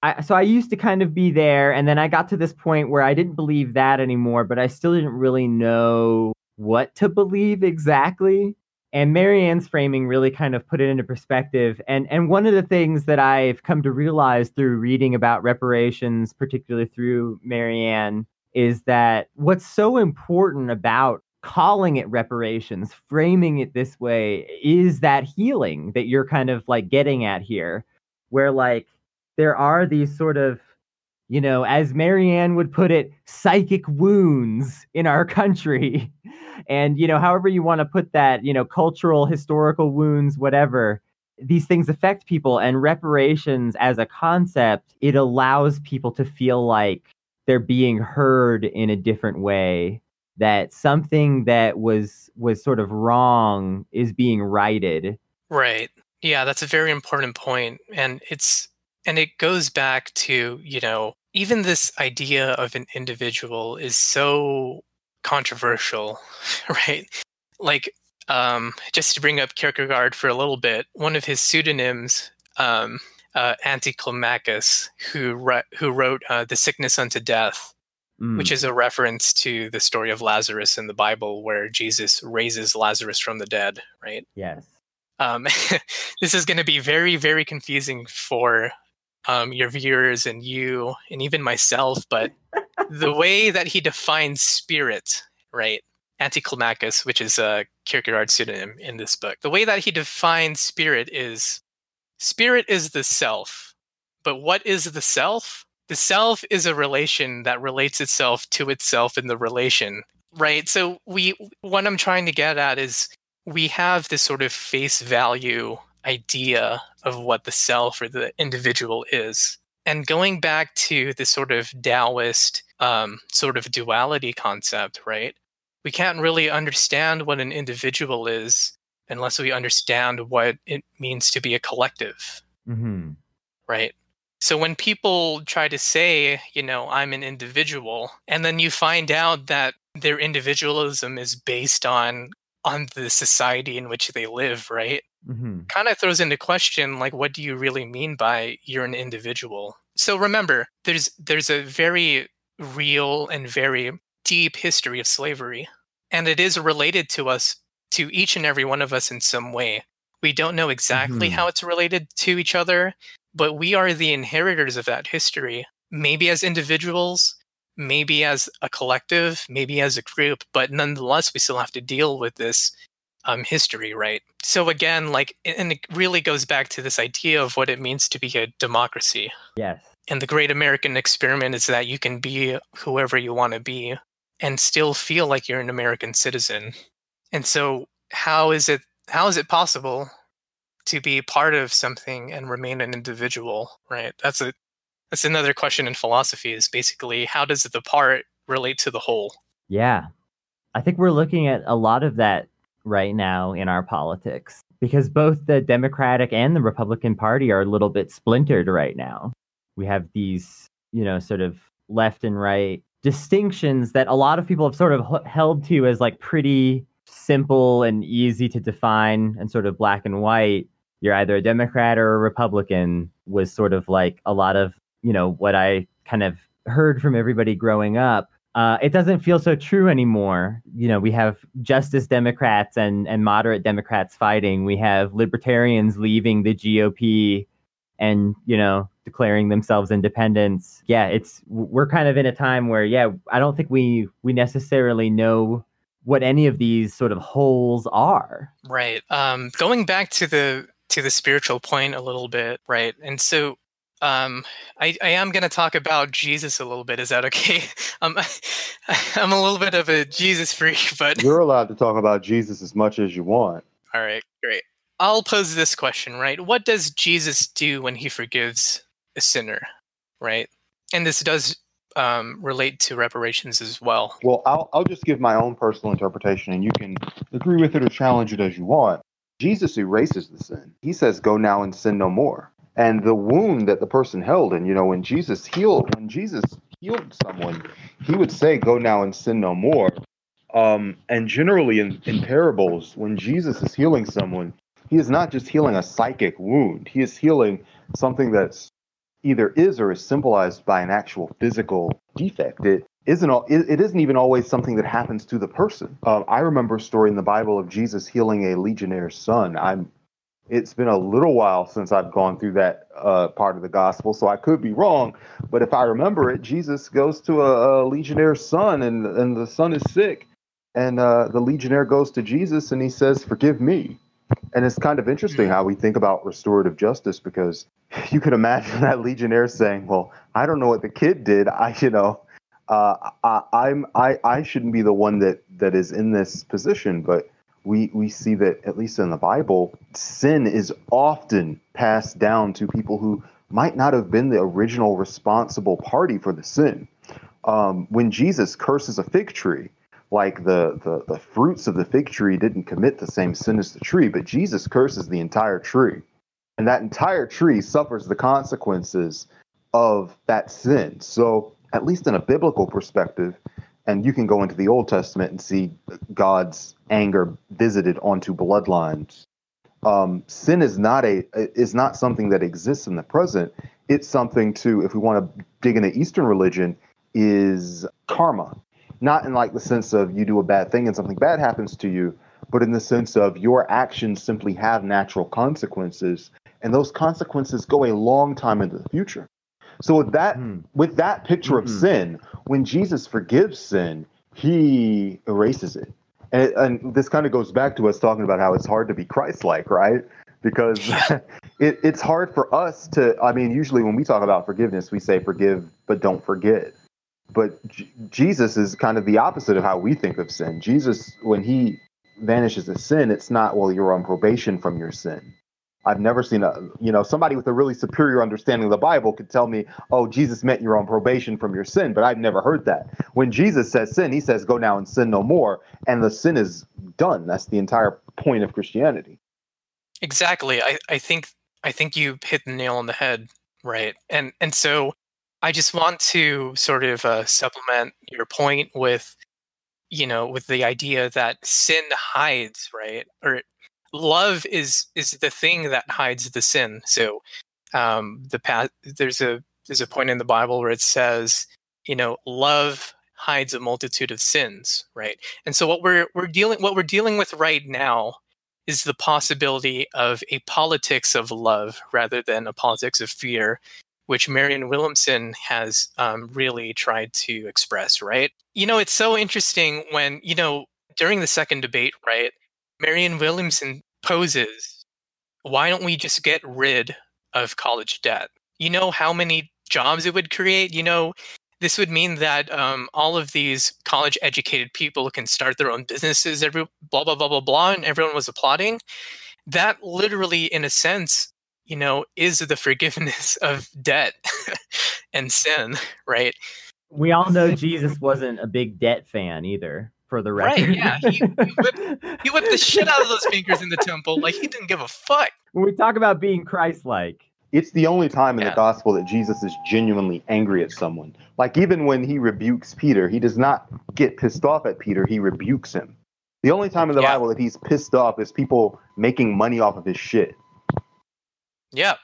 I, so I used to kind of be there, and then I got to this point where I didn't believe that anymore, but I still didn't really know what to believe exactly. And Marianne's framing really kind of put it into perspective. And and one of the things that I've come to realize through reading about reparations, particularly through Marianne, is that what's so important about calling it reparations, framing it this way, is that healing that you're kind of like getting at here, where like there are these sort of, you know, as Marianne would put it, psychic wounds in our country. And, you know, however you want to put that, you know, cultural, historical wounds, whatever, these things affect people. And reparations as a concept, it allows people to feel like they're being heard in a different way that something that was was sort of wrong is being righted Right. Yeah, that's a very important. And it's and it goes back to, you know, even this idea of an individual is so controversial, right? Like um just to bring up Kierkegaard for a little bit, one of his pseudonyms um uh, Anti-Climacus, who wrote, who wrote uh, "The Sickness Unto Death," Mm. which is a reference to the story of Lazarus in the Bible, where Jesus raises Lazarus from the dead. Right. yes Um, this is going to be very, very confusing for um, your viewers and you, and even myself. But the way that he defines spirit, right? Anti-Climacus, which is a Kierkegaard pseudonym in this book, the way that he defines spirit is spirit is the self. But what is the self? The self is a relation that relates itself to itself in the relation, right? So we, what I'm trying to get at is we have this sort of face value idea of what the self or the individual is. And going back to the sort of Taoist um, sort of duality concept, right? We can't really understand what an individual is unless we understand what it means to be a collective, hmm right? So when people try to say, you know, I'm an individual, and then you find out that their individualism is based on on the society in which they live, right? hmm kind of throws into question like what do you really mean by you're an individual so remember there's there's a very real and very deep history of slavery and it is related to us to each and every one of us in some way we don't know exactly Mhm. how it's related to each other but we are the inheritors of that history maybe as individuals maybe as a collective maybe as a group but nonetheless we still have to deal with this um, history, right? So again, like, and it really goes back to this idea of what it means to be a democracy. yes And the great American experiment is that you can be whoever you want to be and still feel like you're an American citizen. And so, how is it? How is it possible to be part of something and remain an individual? Right. That's a that's another question in philosophy. Is basically how does the part relate to the whole? Yeah. I think we're looking at a lot of that right now in our politics because both the Democratic and the Republican Party are a little bit splintered right now. We have these, you know, sort of left and right distinctions that a lot of people have sort of held to as like pretty simple and easy to define and sort of black and white. You're either a Democrat or a Republican was sort of like a lot of, you know, what I kind of heard from everybody growing up uh, it doesn't feel so true anymore. You know, we have Justice Democrats and, and moderate Democrats fighting. We have libertarians leaving the GOP and, you know, declaring themselves independents. Yeah, it's we're kind of in a time where, yeah, I don't think we we necessarily know what any of these sort of holes are. Right. Um, going back to the to the spiritual point a little bit, right? And so um, I, I am going to talk about Jesus a little bit. Is that okay? Um, I'm a little bit of a Jesus freak, but You're allowed to talk about Jesus as much as you want. all right, great. I'll pose this question, right? What does Jesus do when he forgives a sinner, right? And this does um, relate to reparations as well. Well, I'll, I'll just give my own personal interpretation and you can agree with it or challenge it as you want. Jesus erases the sin. He says, Go now and sin no more. and the wound that the person held. And you know, when Jesus healed, when Jesus healed someone, he would say, "Go now and sin no more." Um, and generally, in, in parables, when Jesus is healing someone, he is not just healing a psychic wound. He is healing something that's either is or is symbolized by an actual physical defect. It isn't all, it, it isn't even always something that happens to the person. Uh, I remember a story in the Bible of Jesus healing a legionnaire's son. I'm it's been a little while since I've gone through that uh, part of the gospel, so I could be wrong. But if I remember it, Jesus goes to a, a legionnaire's son, and and the son is sick, and uh, the legionnaire goes to Jesus and he says, "Forgive me." And it's kind of interesting how we think about restorative justice because you can imagine that legionnaire saying, "Well, I don't know what the kid did. I, you know, uh, I, I'm I I shouldn't be the one that that is in this position." But we we see that at least in the Bible, sin is often passed down to people who might not have been the original responsible party for the sin. Um, when Jesus curses a fig tree, like the, the the fruits of the fig tree didn't commit the same sin as the tree, but Jesus curses the entire tree, and that entire tree suffers the consequences of that sin. So, at least in a biblical perspective, and you can go into the Old Testament and see God's anger visited onto bloodlines. Um, sin is not a is not something that exists in the present. It's something to, if we want to dig into Eastern religion, is karma. Not in like the sense of you do a bad thing and something bad happens to you, but in the sense of your actions simply have natural consequences, and those consequences go a long time into the future. So with that Hmm. with that picture of Mhm. sin, when Jesus forgives sin, he erases it. And, and this kind of goes back to us talking about how it's hard to be Christ-like, right? Because it, it's hard for us to. I mean, usually when we talk about forgiveness, we say forgive but don't forget. But J- Jesus is kind of the opposite of how we think of sin. Jesus, when he vanishes a sin, it's not well you're on probation from your sin. I've never seen a you know somebody with a really superior understanding of the Bible could tell me, "Oh, Jesus meant you're on probation from your sin," but I've never heard that. When Jesus says sin, he says, "Go now and sin no more," and the sin is done. That's the entire point of Christianity. Exactly. I, I think I think you hit the nail on the head, right? And and so I just want to sort of uh, supplement your point with, you know, with the idea that sin hides, right? Or love is is the thing that hides the sin. So um, the path there's a there's a point in the Bible where it says, you know, love hides a multitude of sins, right? And so what we're we're dealing what we're dealing with right now is the possibility of a politics of love rather than a politics of fear, which Marianne Williamson has um, really tried to express, right? You know, it's so interesting when, you know, during the second debate, right, Marianne Williamson poses, why don't we just get rid of college debt? You know how many jobs it would create? You know, this would mean that um, all of these college educated people can start their own businesses every blah blah blah blah blah and everyone was applauding that literally in a sense you know is the forgiveness of debt and sin right We all know Jesus wasn't a big debt fan either, for the Right, yeah, he- he he whipped the shit out of those fingers in the temple like he didn't give a fuck when we talk about being Christ-like, It's the only time in Yeah. the gospel that Jesus is genuinely angry at someone. Like even when he rebukes Peter, he does not get pissed off at Peter, he rebukes him. The only time in the Yeah. Bible that he's pissed off is people making money off of his shit. yeah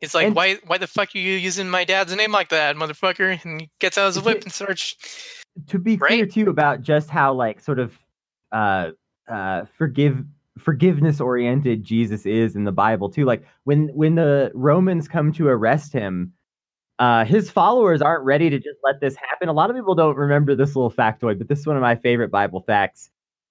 it's like And- why why the fuck are you using my dad's name like that motherfucker and he gets out his whip and starts to be clear Right. too about just how like sort of uh uh forgive forgiveness oriented Jesus is in the Bible too. Like when when the Romans come to arrest him, uh his followers aren't ready to just let this happen. A lot of people don't remember this little factoid, but this is one of my favorite Bible facts.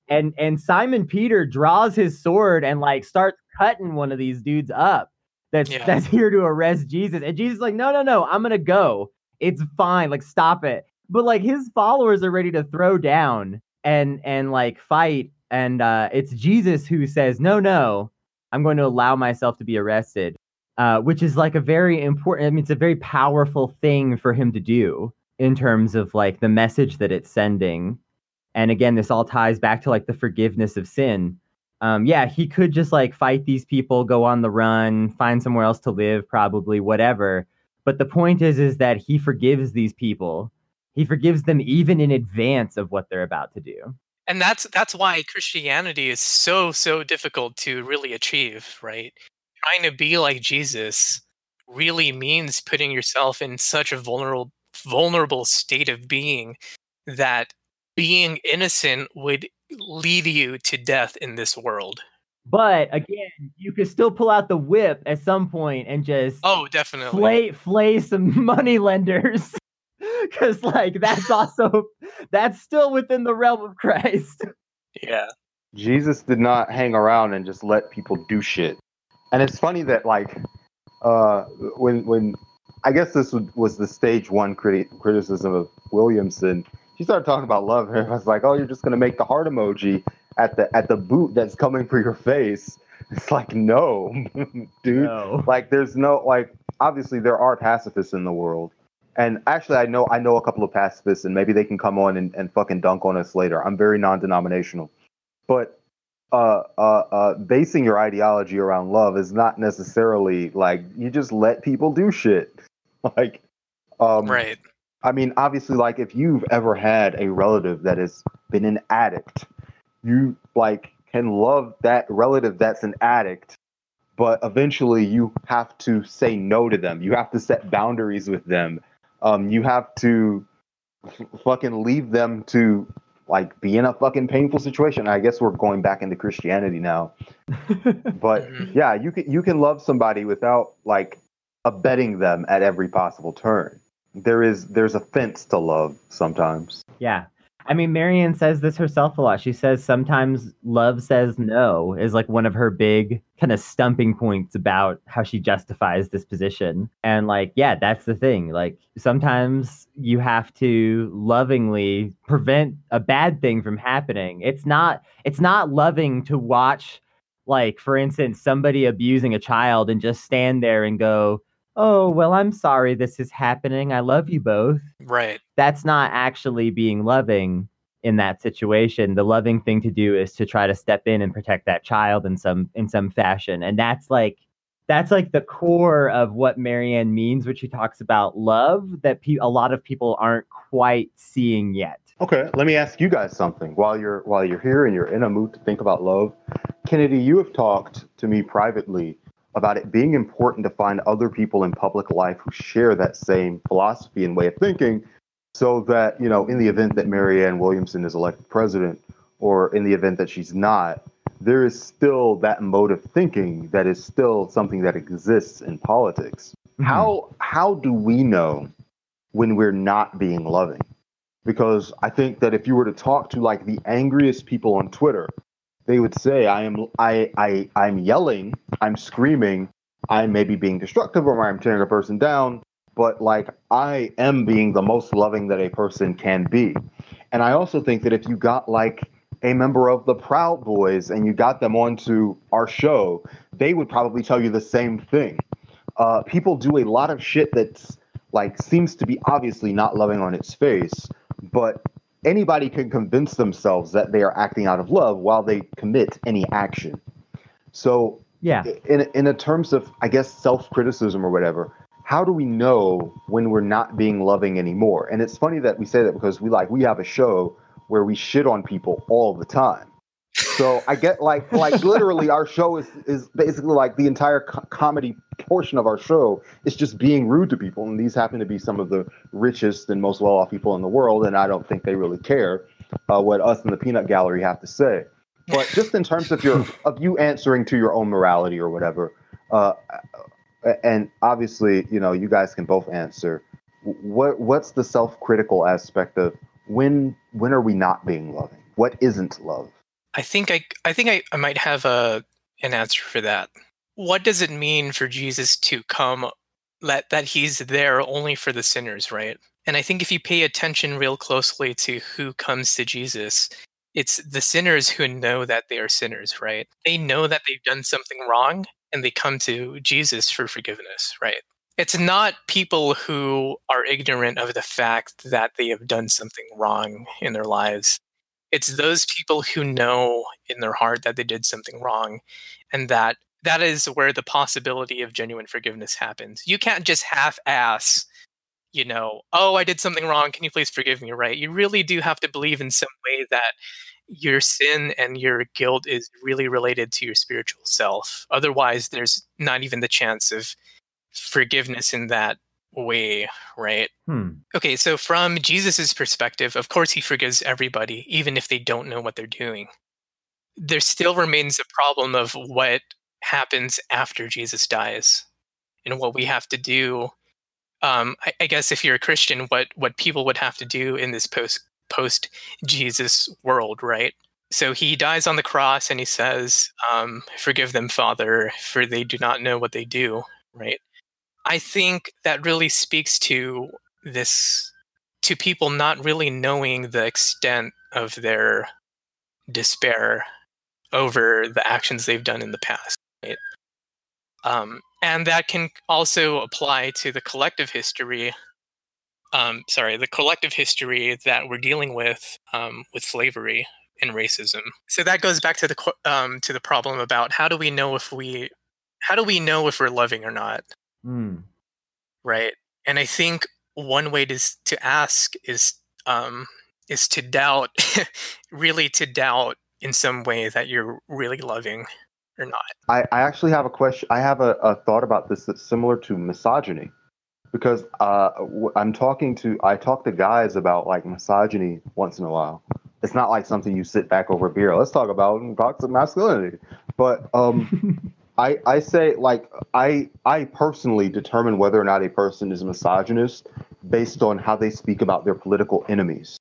And and Simon Peter draws his sword and like starts cutting one of these dudes up that's Yeah. that's here to arrest Jesus. And Jesus is like, no, no, no, I'm gonna go. It's fine. Like, stop it but like his followers are ready to throw down and and like fight and uh it's jesus who says no no i'm going to allow myself to be arrested uh which is like a very important i mean it's a very powerful thing for him to do in terms of like the message that it's sending and again this all ties back to like the forgiveness of sin um, yeah, he could just like fight these people, go on the run, find somewhere else to live, probably whatever. But the point is, is that he forgives these people. He forgives them even in advance of what they're about to do. And that's that's why Christianity is so so difficult to really achieve, right? Trying to be like Jesus really means putting yourself in such a vulnerable vulnerable state of being that being innocent would lead you to death in this world. But again, you could still pull out the whip at some point and just oh, definitely flay flay some money lenders. Cause like that's also that's still within the realm of Christ. Yeah. Jesus did not hang around and just let people do shit. And it's funny that like uh when when I guess this was the stage one criti- criticism of Williamson she started talking about love, and I was like, "Oh, you're just gonna make the heart emoji at the at the boot that's coming for your face." It's like, no, dude. No. Like, there's no like. Obviously, there are pacifists in the world, and actually, I know I know a couple of pacifists, and maybe they can come on and, and fucking dunk on us later. I'm very non-denominational, but uh, uh, uh, basing your ideology around love is not necessarily like you just let people do shit. like, um, right. I mean, obviously, like if you've ever had a relative that has been an addict, you like can love that relative that's an addict, but eventually you have to say no to them. You have to set boundaries with them. Um, you have to f- fucking leave them to like be in a fucking painful situation. I guess we're going back into Christianity now. but mm-hmm. yeah, you can you can love somebody without like abetting them at every possible turn there is there's a fence to love sometimes. Yeah. I mean, Marianne says this herself a lot. She says sometimes love says no is like one of her big kind of stumping points about how she justifies this position. And like, yeah, that's the thing. Like sometimes you have to lovingly prevent a bad thing from happening. It's not it's not loving to watch like for instance somebody abusing a child and just stand there and go, oh, well, I'm sorry this is happening. I love you both. Right. That's not actually being loving in that situation. The loving thing to do is to try to step in and protect that child in some in some fashion. And that's like that's like the core of what Marianne means when she talks about love that pe- a lot of people aren't quite seeing yet. Okay, let me ask you guys something while you're while you're here and you're in a mood to think about love. Kennedy, you have talked to me privately about it being important to find other people in public life who share that same philosophy and way of thinking so that, you know, in the event that Marianne Williamson is elected president or in the event that she's not, there is still that mode of thinking that is still something that exists in politics. Mm-hmm. How how do we know when we're not being loving? Because I think that if you were to talk to like the angriest people on Twitter, they would say I am I I I'm yelling, I'm screaming, I may be being destructive or I'm tearing a person down, but like I am being the most loving that a person can be. And I also think that if you got like a member of the Proud Boys and you got them onto our show, they would probably tell you the same thing. Uh, people do a lot of shit that's like seems to be obviously not loving on its face, but anybody can convince themselves that they are acting out of love while they commit any action. So, yeah, in in a terms of I guess self criticism or whatever, how do we know when we're not being loving anymore? And it's funny that we say that because we like we have a show where we shit on people all the time. So I get like like literally our show is is basically like the entire co- comedy portion of our show is just being rude to people, and these happen to be some of the richest and most well-off people in the world, and I don't think they really care uh, what us in the peanut gallery have to say. But just in terms of your of you answering to your own morality or whatever, uh, and obviously you know you guys can both answer. What what's the self-critical aspect of when when are we not being loving? What isn't love? I think I I think I, I might have a an answer for that. What does it mean for Jesus to come that that he's there only for the sinners, right? And I think if you pay attention real closely to who comes to Jesus, it's the sinners who know that they are sinners, right? They know that they've done something wrong and they come to Jesus for forgiveness, right? It's not people who are ignorant of the fact that they have done something wrong in their lives It's those people who know in their heart that they did something wrong and that that is where the possibility of genuine forgiveness happens. You can't just half ass, you know, oh, I did something wrong. Can you please forgive me? Right? You really do have to believe in some way that your sin and your guilt is really related to your spiritual self. Otherwise, there's not even the chance of forgiveness in that way, right? Hmm. Okay, so from Jesus's perspective, of course he forgives everybody, even if they don't know what they're doing. There still remains a problem of what happens after Jesus dies and what we have to do. Um, I, I guess if you're a Christian, what what people would have to do in this post post Jesus world, right? So he dies on the cross and he says, um, "Forgive them, Father, for they do not know what they do." Right? I think that really speaks to this to people not really knowing the extent of their despair over the actions they've done in the past. Right? Um, and that can also apply to the collective history. Um, sorry, the collective history that we're dealing with um, with slavery and racism. So that goes back to the um, to the problem about how do we know if we how do we know if we're loving or not? Hmm. right? And I think one way to to ask is um, is to doubt, really to doubt in some way that you're really loving or not. I, I actually have a question. I have a, a thought about this that's similar to misogyny, because uh, I'm talking to I talk to guys about like misogyny once in a while. It's not like something you sit back over beer. Let's talk about toxic masculinity. But um, I I say like I I personally determine whether or not a person is a misogynist based on how they speak about their political enemies.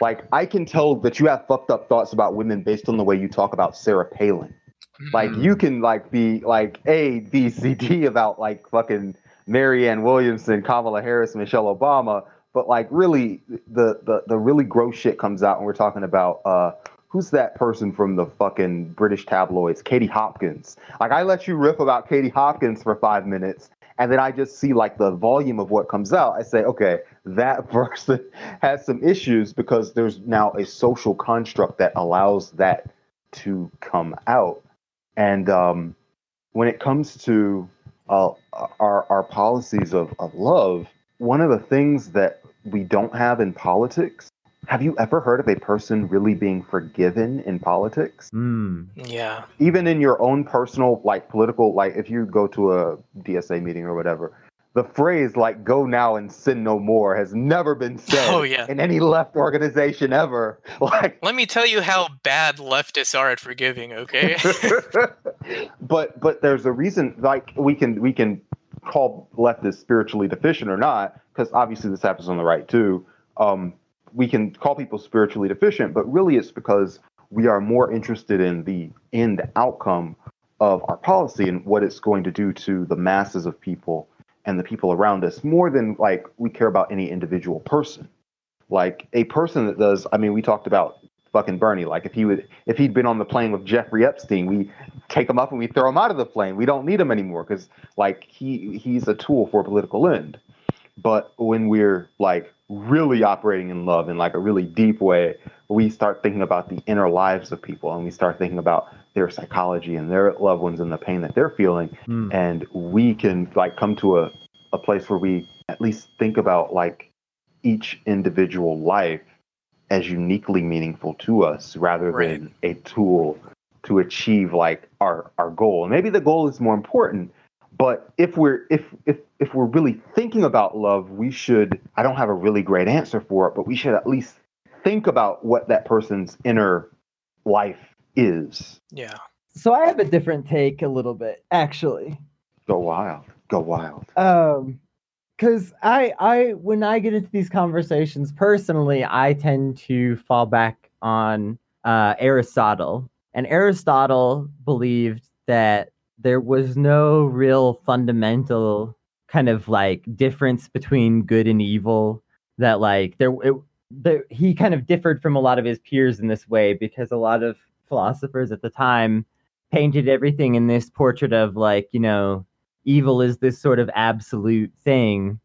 Like I can tell that you have fucked up thoughts about women based on the way you talk about Sarah Palin. Like Mm. you can like be like A, B, C, D about like fucking Marianne Williamson, Kamala Harris, Michelle Obama, but like really the the the really gross shit comes out when we're talking about uh who's that person from the fucking British tabloids? Katie Hopkins. Like I let you riff about Katie Hopkins for five minutes and then I just see like the volume of what comes out. I say, okay, that person has some issues because there's now a social construct that allows that to come out. And um, when it comes to uh, our our policies of, of love, one of the things that we don't have in politics. Have you ever heard of a person really being forgiven in politics? Hmm. Yeah. even in your own personal like political like if you go to a DSA meeting or whatever the phrase like go now and sin no more has never been said Oh, yeah. in any left organization ever like Let me tell you how bad leftists are at forgiving, okay? but but there's a reason like we can we can call leftists spiritually deficient or not because obviously this happens on the right too um we can call people spiritually deficient but really it's because we are more interested in the end outcome of our policy and what it's going to do to the masses of people and the people around us more than like we care about any individual person. Like a person that does i mean we talked about fucking bernie. Like if he would if he'd been on the plane with jeffrey epstein we take him up and we throw him out of the plane. We don't need him anymore because like he he's a tool for a political end. But when we're like really operating in love in like a really deep way we start thinking about the inner lives of people and we start thinking about their psychology and their loved ones and the pain that they're feeling Hmm. and we can like come to a, a place where we at least think about like each individual life as uniquely meaningful to us rather Right. than a tool to achieve like our our goal and maybe the goal is more important but if we're if if if we're really thinking about love we should i don't have a really great answer for it but we should at least think about what that person's inner life is yeah. So I have a different take a little bit, actually. go wild go wild Um, because I, I, when I get into these conversations personally, I tend to fall back on uh, Aristotle, and Aristotle believed that there was no real fundamental kind of like difference between good and evil. That like there, it, there, he kind of differed from a lot of his peers in this way because a lot of philosophers at the time painted everything in this portrait of like you know evil is this sort of absolute thing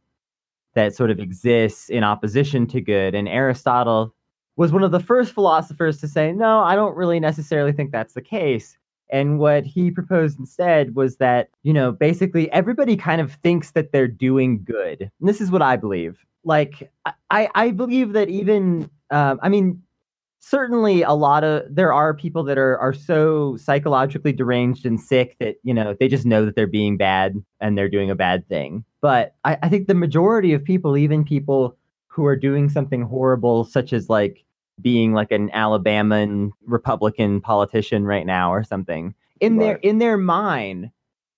that sort of exists in opposition to good and aristotle was one of the first philosophers to say, no, I don't really necessarily think that's the case. And what he proposed instead was that, you know, basically everybody kind of thinks that they're doing good. And this is what I believe. Like, I, I believe that even, um, I mean, certainly a lot of there are people that are are so psychologically deranged and sick that you know they just know that they're being bad and they're doing a bad thing but I, I think the majority of people even people who are doing something horrible such as like being like an Alabama Republican politician right now or something. In right. their in their mind,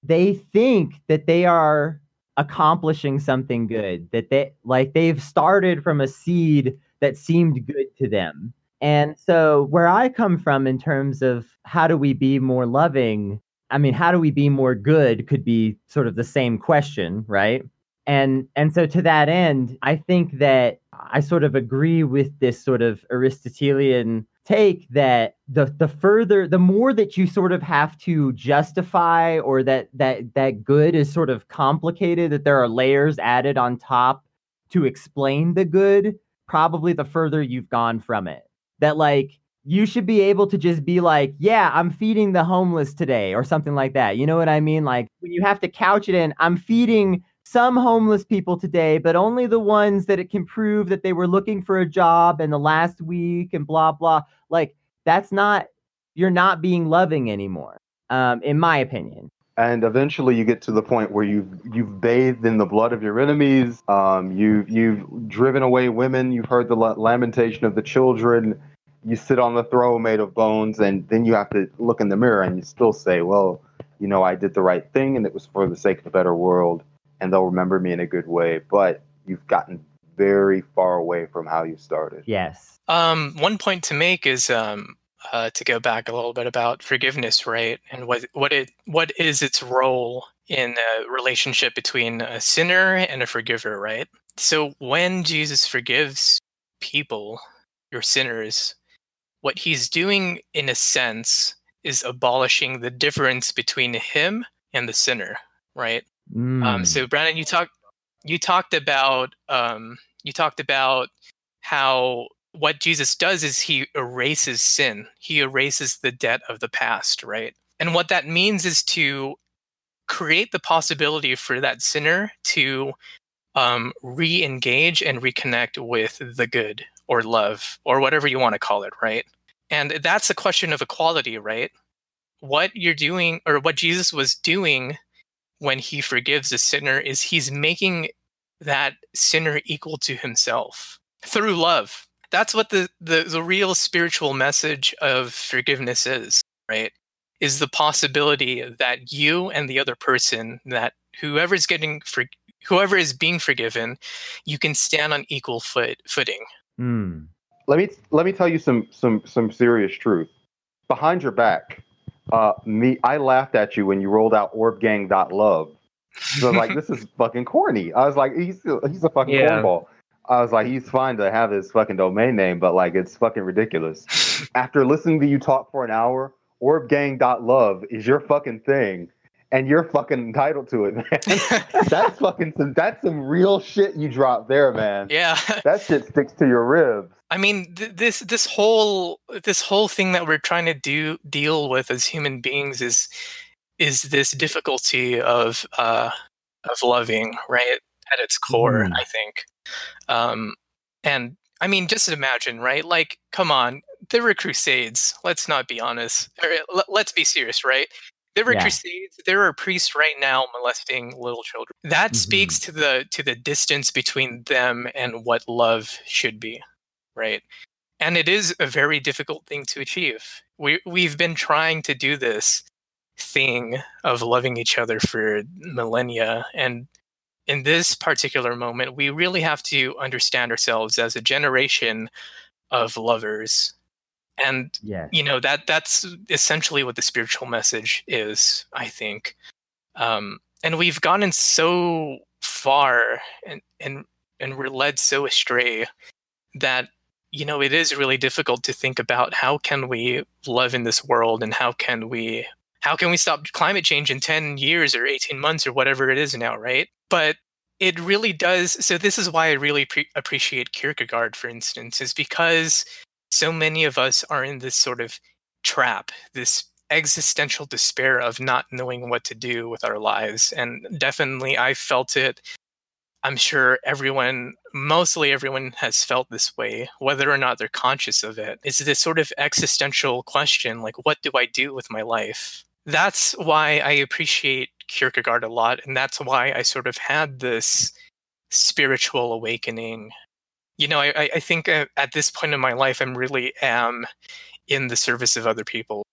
they think that they are accomplishing something good, that they like they've started from a seed that seemed good to them. And so where I come from in terms of how do we be more loving, I mean, how do we be more good could be sort of the same question, right? And and so to that end, I think that I sort of agree with this sort of Aristotelian take that the the further the more that you sort of have to justify or that that that good is sort of complicated that there are layers added on top to explain the good probably the further you've gone from it that like you should be able to just be like yeah i'm feeding the homeless today or something like that you know what i mean like when you have to couch it in i'm feeding some homeless people today, but only the ones that it can prove that they were looking for a job in the last week and blah blah. Like that's not you're not being loving anymore, um, in my opinion. And eventually, you get to the point where you've you've bathed in the blood of your enemies. Um, you've you've driven away women. You've heard the lamentation of the children. You sit on the throne made of bones, and then you have to look in the mirror and you still say, "Well, you know, I did the right thing, and it was for the sake of a better world." and they'll remember me in a good way. But you've gotten very far away from how you started. Yes. Um, one point to make is um, uh, to go back a little bit about forgiveness, right? And what what it what is its role in a relationship between a sinner and a forgiver, right? So when Jesus forgives people, your sinners, what he's doing in a sense is abolishing the difference between him and the sinner, right? Um, mm. Um, so Brandon, you talked you talked about um, you talked about how what Jesus does is he erases sin. He erases the debt of the past, right? And what that means is to create the possibility for that sinner to um, re-engage and reconnect with the good or love or whatever you want to call it, right? And that's a question of equality, right? What you're doing or what Jesus was doing when he forgives a sinner is he's making that sinner equal to himself through love. That's what the, the, the real spiritual message of forgiveness is, right? Is the possibility that you and the other person, that whoever is getting for, whoever is being forgiven, you can stand on equal foot footing. Mm. Let me let me tell you some some some serious truth. Behind your back, uh, me, I laughed at you when you rolled out orbgang.love. So like, this is fucking corny. I was like, he's he's a fucking yeah. cornball. I was like, he's fine to have his fucking domain name, but like, it's fucking ridiculous. After listening to you talk for an hour, orbgang.love is your fucking thing, and you're fucking entitled to it, man. that's fucking some. That's some real shit you dropped there, man. Yeah, that shit sticks to your ribs. I mean, th- this this whole this whole thing that we're trying to do deal with as human beings is is this difficulty of uh, of loving, right? At its core, mm. I think. Um, and I mean, just imagine, right? Like, come on, there were crusades. Let's not be honest. Or, let's be serious, right? There were yeah. crusades. There are priests right now molesting little children. That mm-hmm. speaks to the to the distance between them and what love should be right? And it is a very difficult thing to achieve. We we've been trying to do this thing of loving each other for millennia and in this particular moment we really have to understand ourselves as a generation of lovers and yes. you know that that's essentially what the spiritual message is i think um, and we've gotten so far and and and we're led so astray that you know, it is really difficult to think about how can we love in this world and how can we how can we stop climate change in 10 years or 18 months or whatever it is now, right? But it really does so this is why I really pre- appreciate Kierkegaard for instance is because so many of us are in this sort of trap, this existential despair of not knowing what to do with our lives. And definitely, I felt it. I'm sure everyone, mostly everyone, has felt this way, whether or not they're conscious of it. It's this sort of existential question like, what do I do with my life? That's why I appreciate Kierkegaard a lot. And that's why I sort of had this spiritual awakening. You know, I, I think uh, at this point in my life, I'm really am in the service of other people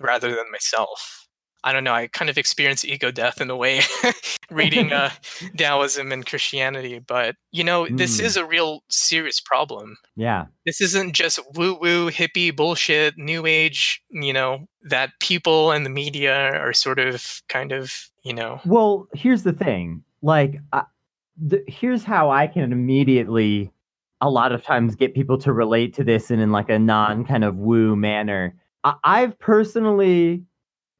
rather than myself. I don't know. I kind of experience ego death in a way, reading uh, Taoism and Christianity. But you know, this Mm. is a real serious problem. Yeah. This isn't just woo woo hippie bullshit, new age. You know that people and the media are sort of kind of you know Well, here's the thing. Like, the, here's how I can immediately, a lot of times, get people to relate to this in, in like a non kind of woo manner. I, I've personally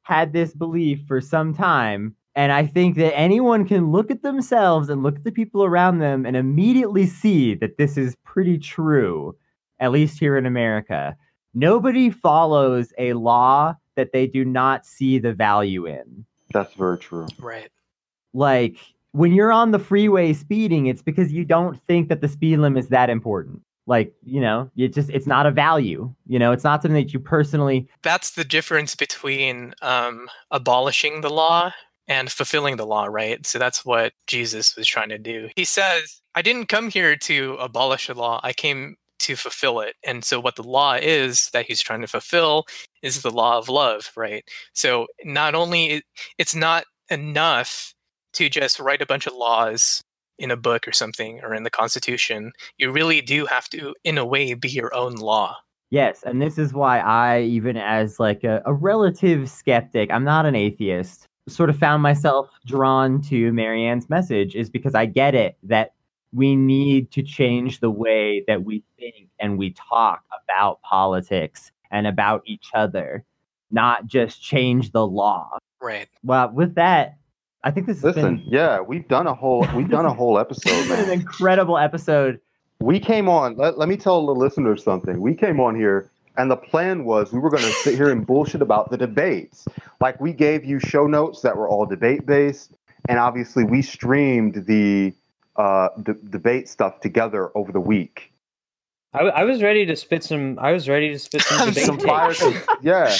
had this belief for some time. And I think that anyone can look at themselves and look at the people around them and immediately see that this is pretty true, at least here in America. Nobody follows a law that they do not see the value in That's very true. right. like when you're on the freeway speeding it's because you don't think that the speed limit is that important like you know it just it's not a value you know it's not something that you personally That's the difference between um, abolishing the law and fulfilling the law, right? So that's what Jesus was trying to do. He says, I didn't come here to abolish the law, I came to fulfill it. And so, what the law is that he's trying to fulfill is the law of love, right? So, not only it's not enough to just write a bunch of laws in a book or something or in the Constitution, you really do have to, in a way, be your own law. yes and this is why i even as like a, a relative skeptic i'm not an atheist sort of found myself drawn to marianne's message is because i get it that we need to change the way that we think and we talk about politics and about each other not just change the law Right. Well, with that, I think this has Listen, been, yeah, we've done a whole we've done a whole this episode, has been an incredible episode. We came on. Let, let me tell the listeners something. We came on here, and the plan was we were going to sit here and bullshit about the debates. Like we gave you show notes that were all debate based, and obviously we streamed the uh, d- debate stuff together over the week. I, I was ready to spit some. I was ready to spit some debate Some takes. fire, yeah.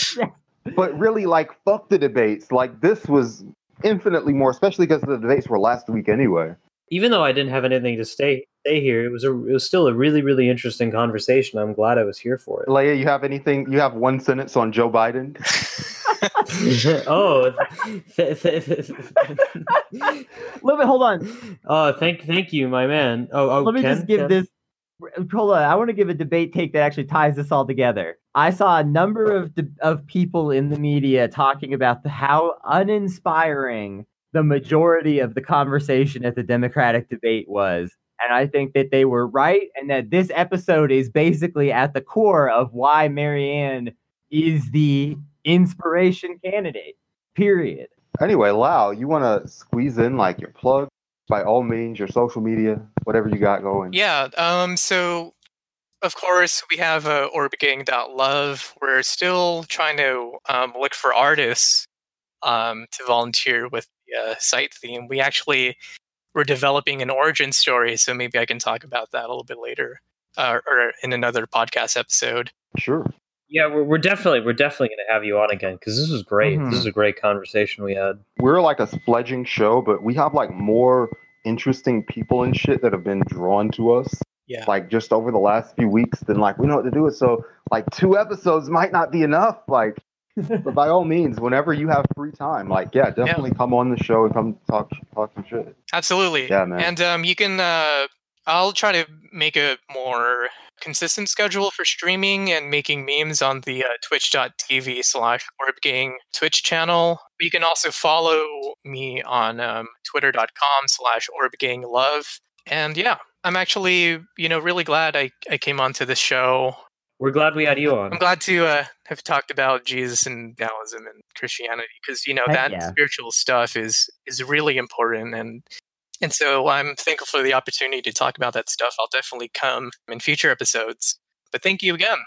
But really, like, fuck the debates. Like, this was infinitely more, especially because the debates were last week anyway. Even though I didn't have anything to stay stay here, it was a it was still a really really interesting conversation. I'm glad I was here for it. Leia, you have anything? You have one sentence on Joe Biden? oh, th- th- th- Let me hold on. oh, thank thank you, my man. Oh, oh Let me Ken? just give Ken? this. Uh, hold on. I want to give a debate take that actually ties this all together. I saw a number of de- of people in the media talking about the, how uninspiring the majority of the conversation at the Democratic debate was. And I think that they were right, and that this episode is basically at the core of why Marianne is the inspiration candidate. Period. Anyway, Lao, you want to squeeze in like your plug? By all means, your social media, whatever you got going. Yeah. Um. So, of course, we have uh, orbgang.love. We're still trying to um, look for artists um, to volunteer with the uh, site theme. We actually we're developing an origin story, so maybe I can talk about that a little bit later, uh, or in another podcast episode. Sure. Yeah, we're, we're definitely we're definitely going to have you on again because this was great. Mhm. This is a great conversation we had. We're like a fledging show, but we have like more interesting people and shit that have been drawn to us. Yeah. Like just over the last few weeks, then like we know what to do with. So like two episodes might not be enough. Like, but by all means, whenever you have free time, like yeah, definitely come on the show and come talk talk some shit. Absolutely. Yeah, man. And um, you can. Uh, I'll try to make a more consistent schedule for streaming and making memes on the uh, twitch.tv slash orbgang twitch channel you can also follow me on um, twitter.com slash orbganglove and yeah i'm actually you know really glad i, I came onto this show We're glad we had you on. i'm glad to uh, have talked about jesus and taoism and christianity because you know Heck that yeah. spiritual stuff is is really important and and so I'm thankful for the opportunity to talk about that stuff. I'll definitely come in future episodes. but thank you again.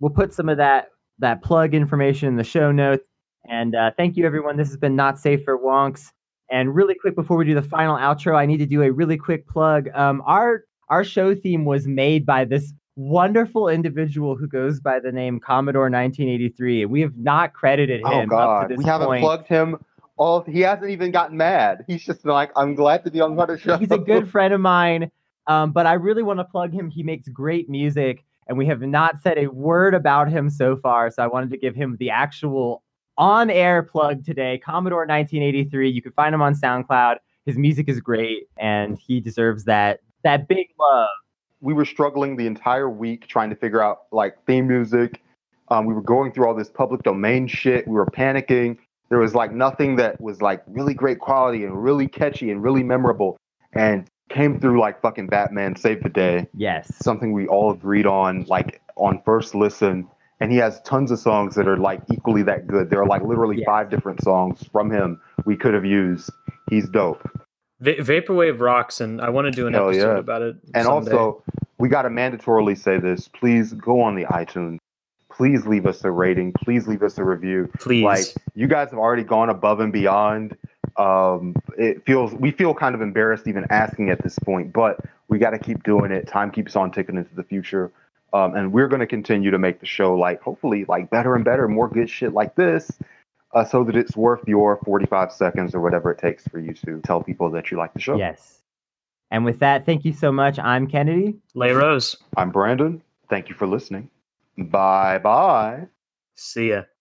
We'll put some of that that plug information in the show notes. And uh, thank you, everyone. This has been Not Safe for Wonks. And really quick, before we do the final outro, I need to do a really quick plug. Um, our our show theme was made by this wonderful individual who goes by the name Commodore 1983, and we have not credited him Oh up to God, this we haven't point. plugged him. All he hasn't even gotten mad. He's just like, "I'm glad to be on the show." He's a good friend of mine, um, but I really want to plug him. He makes great music, and we have not said a word about him so far. So I wanted to give him the actual on-air plug today. Commodore 1983. You can find him on SoundCloud. His music is great, and he deserves that that big love. we were struggling the entire week trying to figure out like theme music. Um, we were going through all this public domain shit. We were panicking. There was like nothing that was like really great quality and really catchy and really memorable. And came through like fucking Batman Save the Day. Yes. Something we all agreed on like on first listen. And he has tons of songs that are like equally that good. There are like literally Yeah. five different songs from him we could have used. He's dope. Va- Vaporwave rocks, and I want to do an Hell episode yeah. about it. And someday. also, we got to mandatorily say this. Please go on the iTunes. Please leave us a rating. Please leave us a review. please, Like you guys have already gone above and beyond. Um, it feels we feel kind of embarrassed even asking at this point, but we got to keep doing it. Time keeps on ticking into the future, um, and we're going to continue to make the show like hopefully like better and better, more good shit like this, uh, so that it's worth your 45 seconds or whatever it takes for you to tell people that you like the show. Yes. And with that, thank you so much. I'm Kennedy. Lay Rose. I'm Brandon. Thank you for listening. Bye bye. See ya.